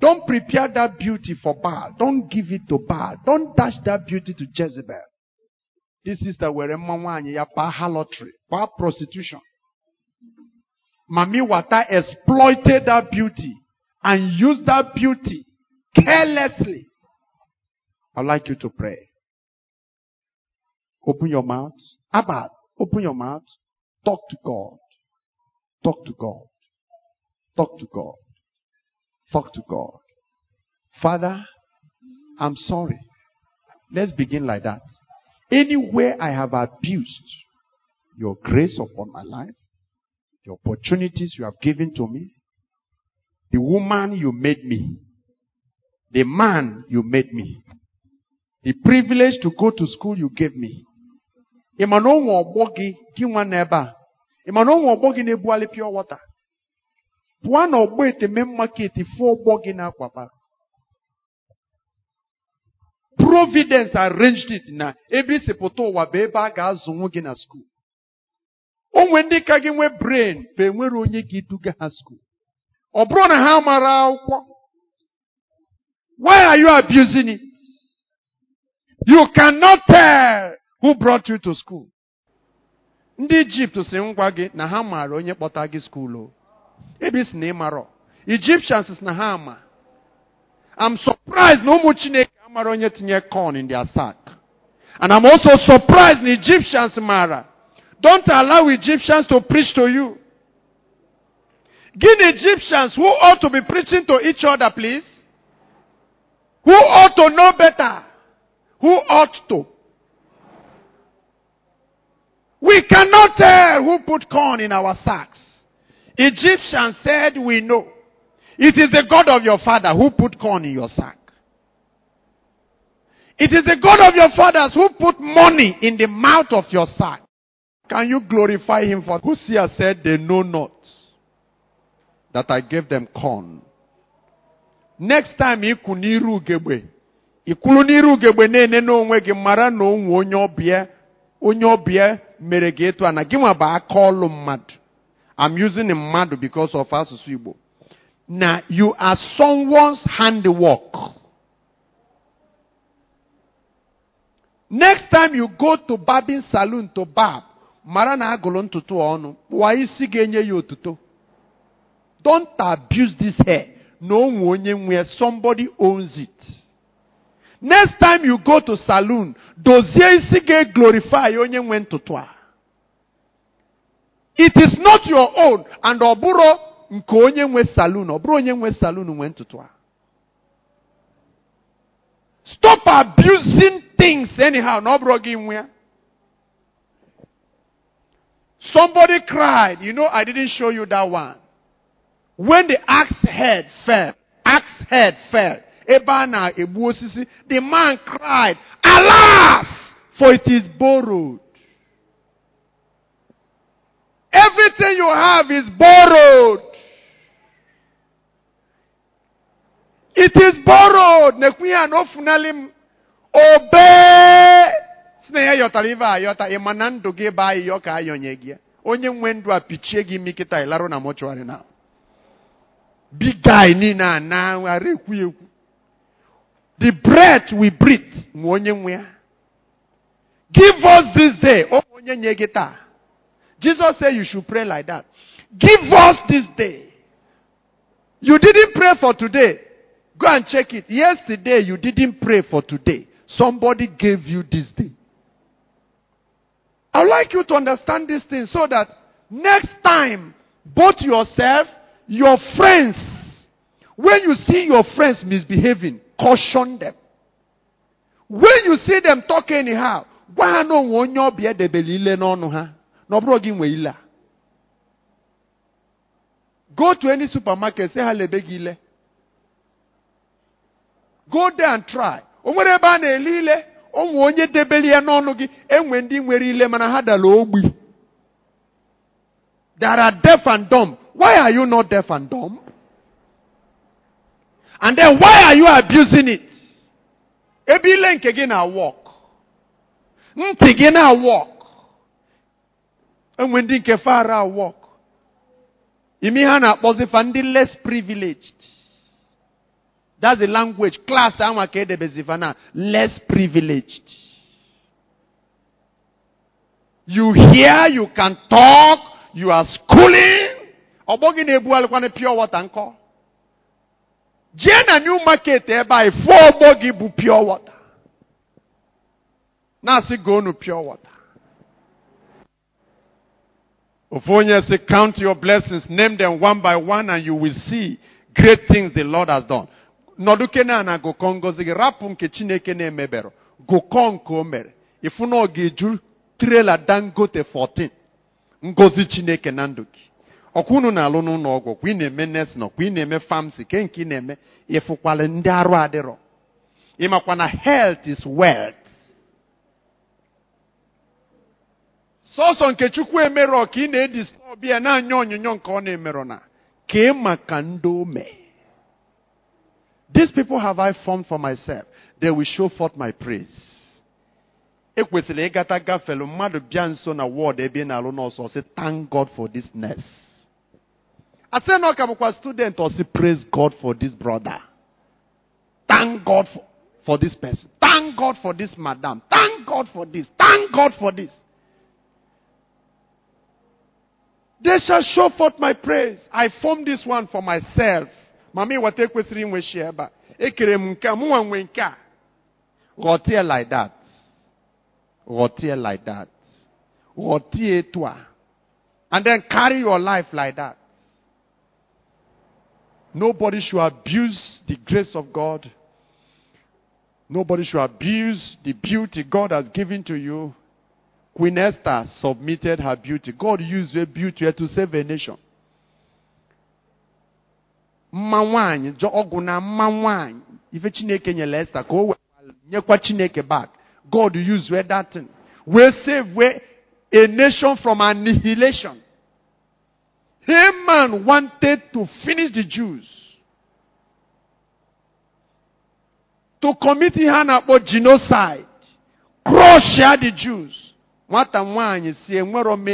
Don't prepare that beauty for Baal. Don't give it to Baal. Don't dash that beauty to Jezebel. This sister were nwanyi ya pa harlotry, pa prostitution. Mami Wata exploited that beauty and used that beauty carelessly. I'd like you to pray. Open your mouth. Abba, open your mouth. Talk to God. Talk to God. Talk to God. Talk to God. Father, I'm sorry. Let's begin like that. Anywhere I have abused your grace upon my life, the opportunities you have given to me, the woman you made me, the man you made me, the privilege to go to school you gave me. Ị ma na onwe ọgbọ gị gị nwa n'ebe a. Ị ma na onwe ọgbọ gị na-ebugharị na providence arranged it na ebe isi pụta ụwa bụ ebe a ga-azụnwu gị na school. Onwe ndị ka gị nwee brain bụ enwere onye gị duga ha school. Ọ bụrụ na ha mara akwụkwọ why are you abusing it? You cannot tell who brought you to school. Ndị Egypt si ngwa gị na ha maara onye kpọta gị o. Ebe si na ị marọ Egyptians na ha ama. I'm surprised na ụmụ Chineke amara onye tinye corn in their sack. And I'm also surprised na Egyptians mara don't allow Egyptians to preach to you. Give Egyptians who ought to be preaching to each other, please. Who ought to know better? Who ought to? We cannot tell who put corn in our sacks. Egyptians said, We know. It is the God of your father who put corn in your sack. It is the God of your fathers who put money in the mouth of your sack. Can you glorify him for Hosea said they know not that I gave them corn. Next time ịkwụ n'iru ugegbe ikwulu n'iru ugegbe na-ene n'onwe gị mara na onwe onye ọbịa onye ọbịa mere gị etu a na gị nwa bụ aka ọlụ mmadụ. I'm using mmadụ because of asụsụ Igbo. Na you are someone's handiwork. Next time you go to barbing saloon to barb mara na agụrụ ntutu ọnụ kpụwa isi ga-enye ya otuto. Don't abuse this hair. Onye nwe somebody owns it. Next time you go to saloon dozie isi ga-glorify onye nwe ntutu a it is not your own and ọ bụrụ nke onye nwe saloon bụrụ onye nwe saloon nwe ntutu stop abusing things anyhow na ọ somebody cried. You know i didn't show you that one when the axe head fell, axe head fell, ebe a na-egbu osisi, the man cried, Alas! For it is borrowed. Everything you have is borrowed. It is borrowed. Nekwiya no funalim obey si na ya yọtara ife a yọta ịma na ndụ gị baa ịyọ ka ayọnye gị onye nwe ndụ a pichie gị imi kịta ịlarụ na mọchụarị na big guy niile a na ara ekwu the breath we breathe nwe onye give us this day. Oh, o onye nye jesus say you should pray like that. Give us this day. You didn't pray for today. Go and check it. Yesterday you didn't pray for today. Somebody gave you this day. I'd like you to understand this thing so that next time both yourself your friends when you see your friends misbehaving caution them. When you see them talk anyhow gwa ha na onwe onye ọbịa edebere ile n'ọnụ ha na ọ bụrụ go to any supermarket say ha lebe gị go there and try. O nwere ebe a na-ele ile onwe onye debere ya n'ọnụ gị enwe ndị nwere ile mana ha dara ogbi. Are deaf and dumb why are you not deaf and dumb? And then why are you abusing it? Ebe ile nke gị na work ntị gị na work enwe ndị nke fara ndị less privileged. That's the language class anwa ka edebezifa na less privileged. You hear you can talk you are schooling ọgbọ gị na-ebugharịkwana pure water nkọ. Jee na new market ebe a ifu ọgbọ gị bụ pure water. Na-asị goonu pure water. Ofu onye sị count your blessings name them one by one and you will see great things the lord has done. Nọdụ na na gụkọ ngozi gị rapụ nke chineke na-emebere. Gụkọ nke o mere. Ịfụ na ọ ga-eju trela dangote 14 ngozi chineke na ndụ gị ọkwa unu na-alụ n'ụlọ ọgwụ kwa ị na-eme nesin ọkwa ị na-eme famsi ke nke ị na-eme ịfụkwala ndị arụ adịrọ. Ịmakwa na health is wealth. Sọsọ nke chukwu emerọ ka ị na-edistọb ya na-anya onyinyo nke ọ na-emerọ na kee maka ndị ome these people have I formed for myself. They will show forth my praise. Ekwesịrị ịgata gafelu mmadụ bịa nso na wọd ebe ị na-alụ n'ọsọ sị thank God for this nurse. Asị na ọ ka bụkwa student sị praise God for this brother thank God for, for this person thank God for this madam thank God for this thank God for this They shall show forth my praise. I formed this one for myself. Mami wata ekwesịrị inwe shi ebe a. Ekere m nke a, mụnwa nwe nke a. Ghọtie like that. Ghọtie like that. Etu a. And then carry your life like that. Nobody should abuse the grace of God. Nobody should abuse the beauty God has given to you. Queen Esther submitted her beauty. God used her beauty to save a nation. Mma nwanyị ọgwụ na ife Chineke nyere Esther ka. God used that thing. We save a nation from annihilation. Haman wanted to finish the Jews. To commit a genocide. Crush the Jews. nwata nwaanyị si enwero m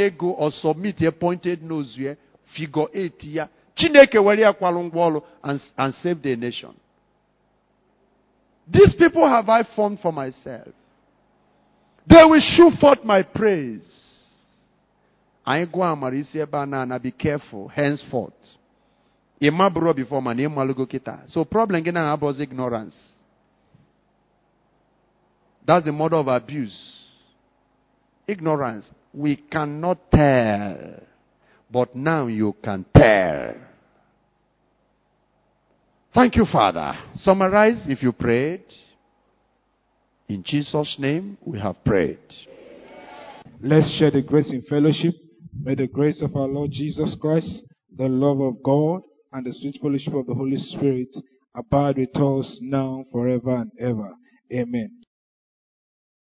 ọ submit a pointed nose ya figure 8 ya chineke were ya and, save the nation these people have i formed for myself they will show forth my praise anyị gụọ amara isi ebe a na-ana be careful henceforth ịma bụrụ before mana ịmalụgo kịta so problem gị na ignorance that's the mother of abuse ignorance. We cannot tell. But now you can tell. Thank you, Father. Summarize if you prayed. In Jesus' name we have prayed. Let's share the grace in fellowship. May the grace of our Lord Jesus Christ, the love of God, and the sweet fellowship of the Holy Spirit abide with us now, forever, and ever. Amen.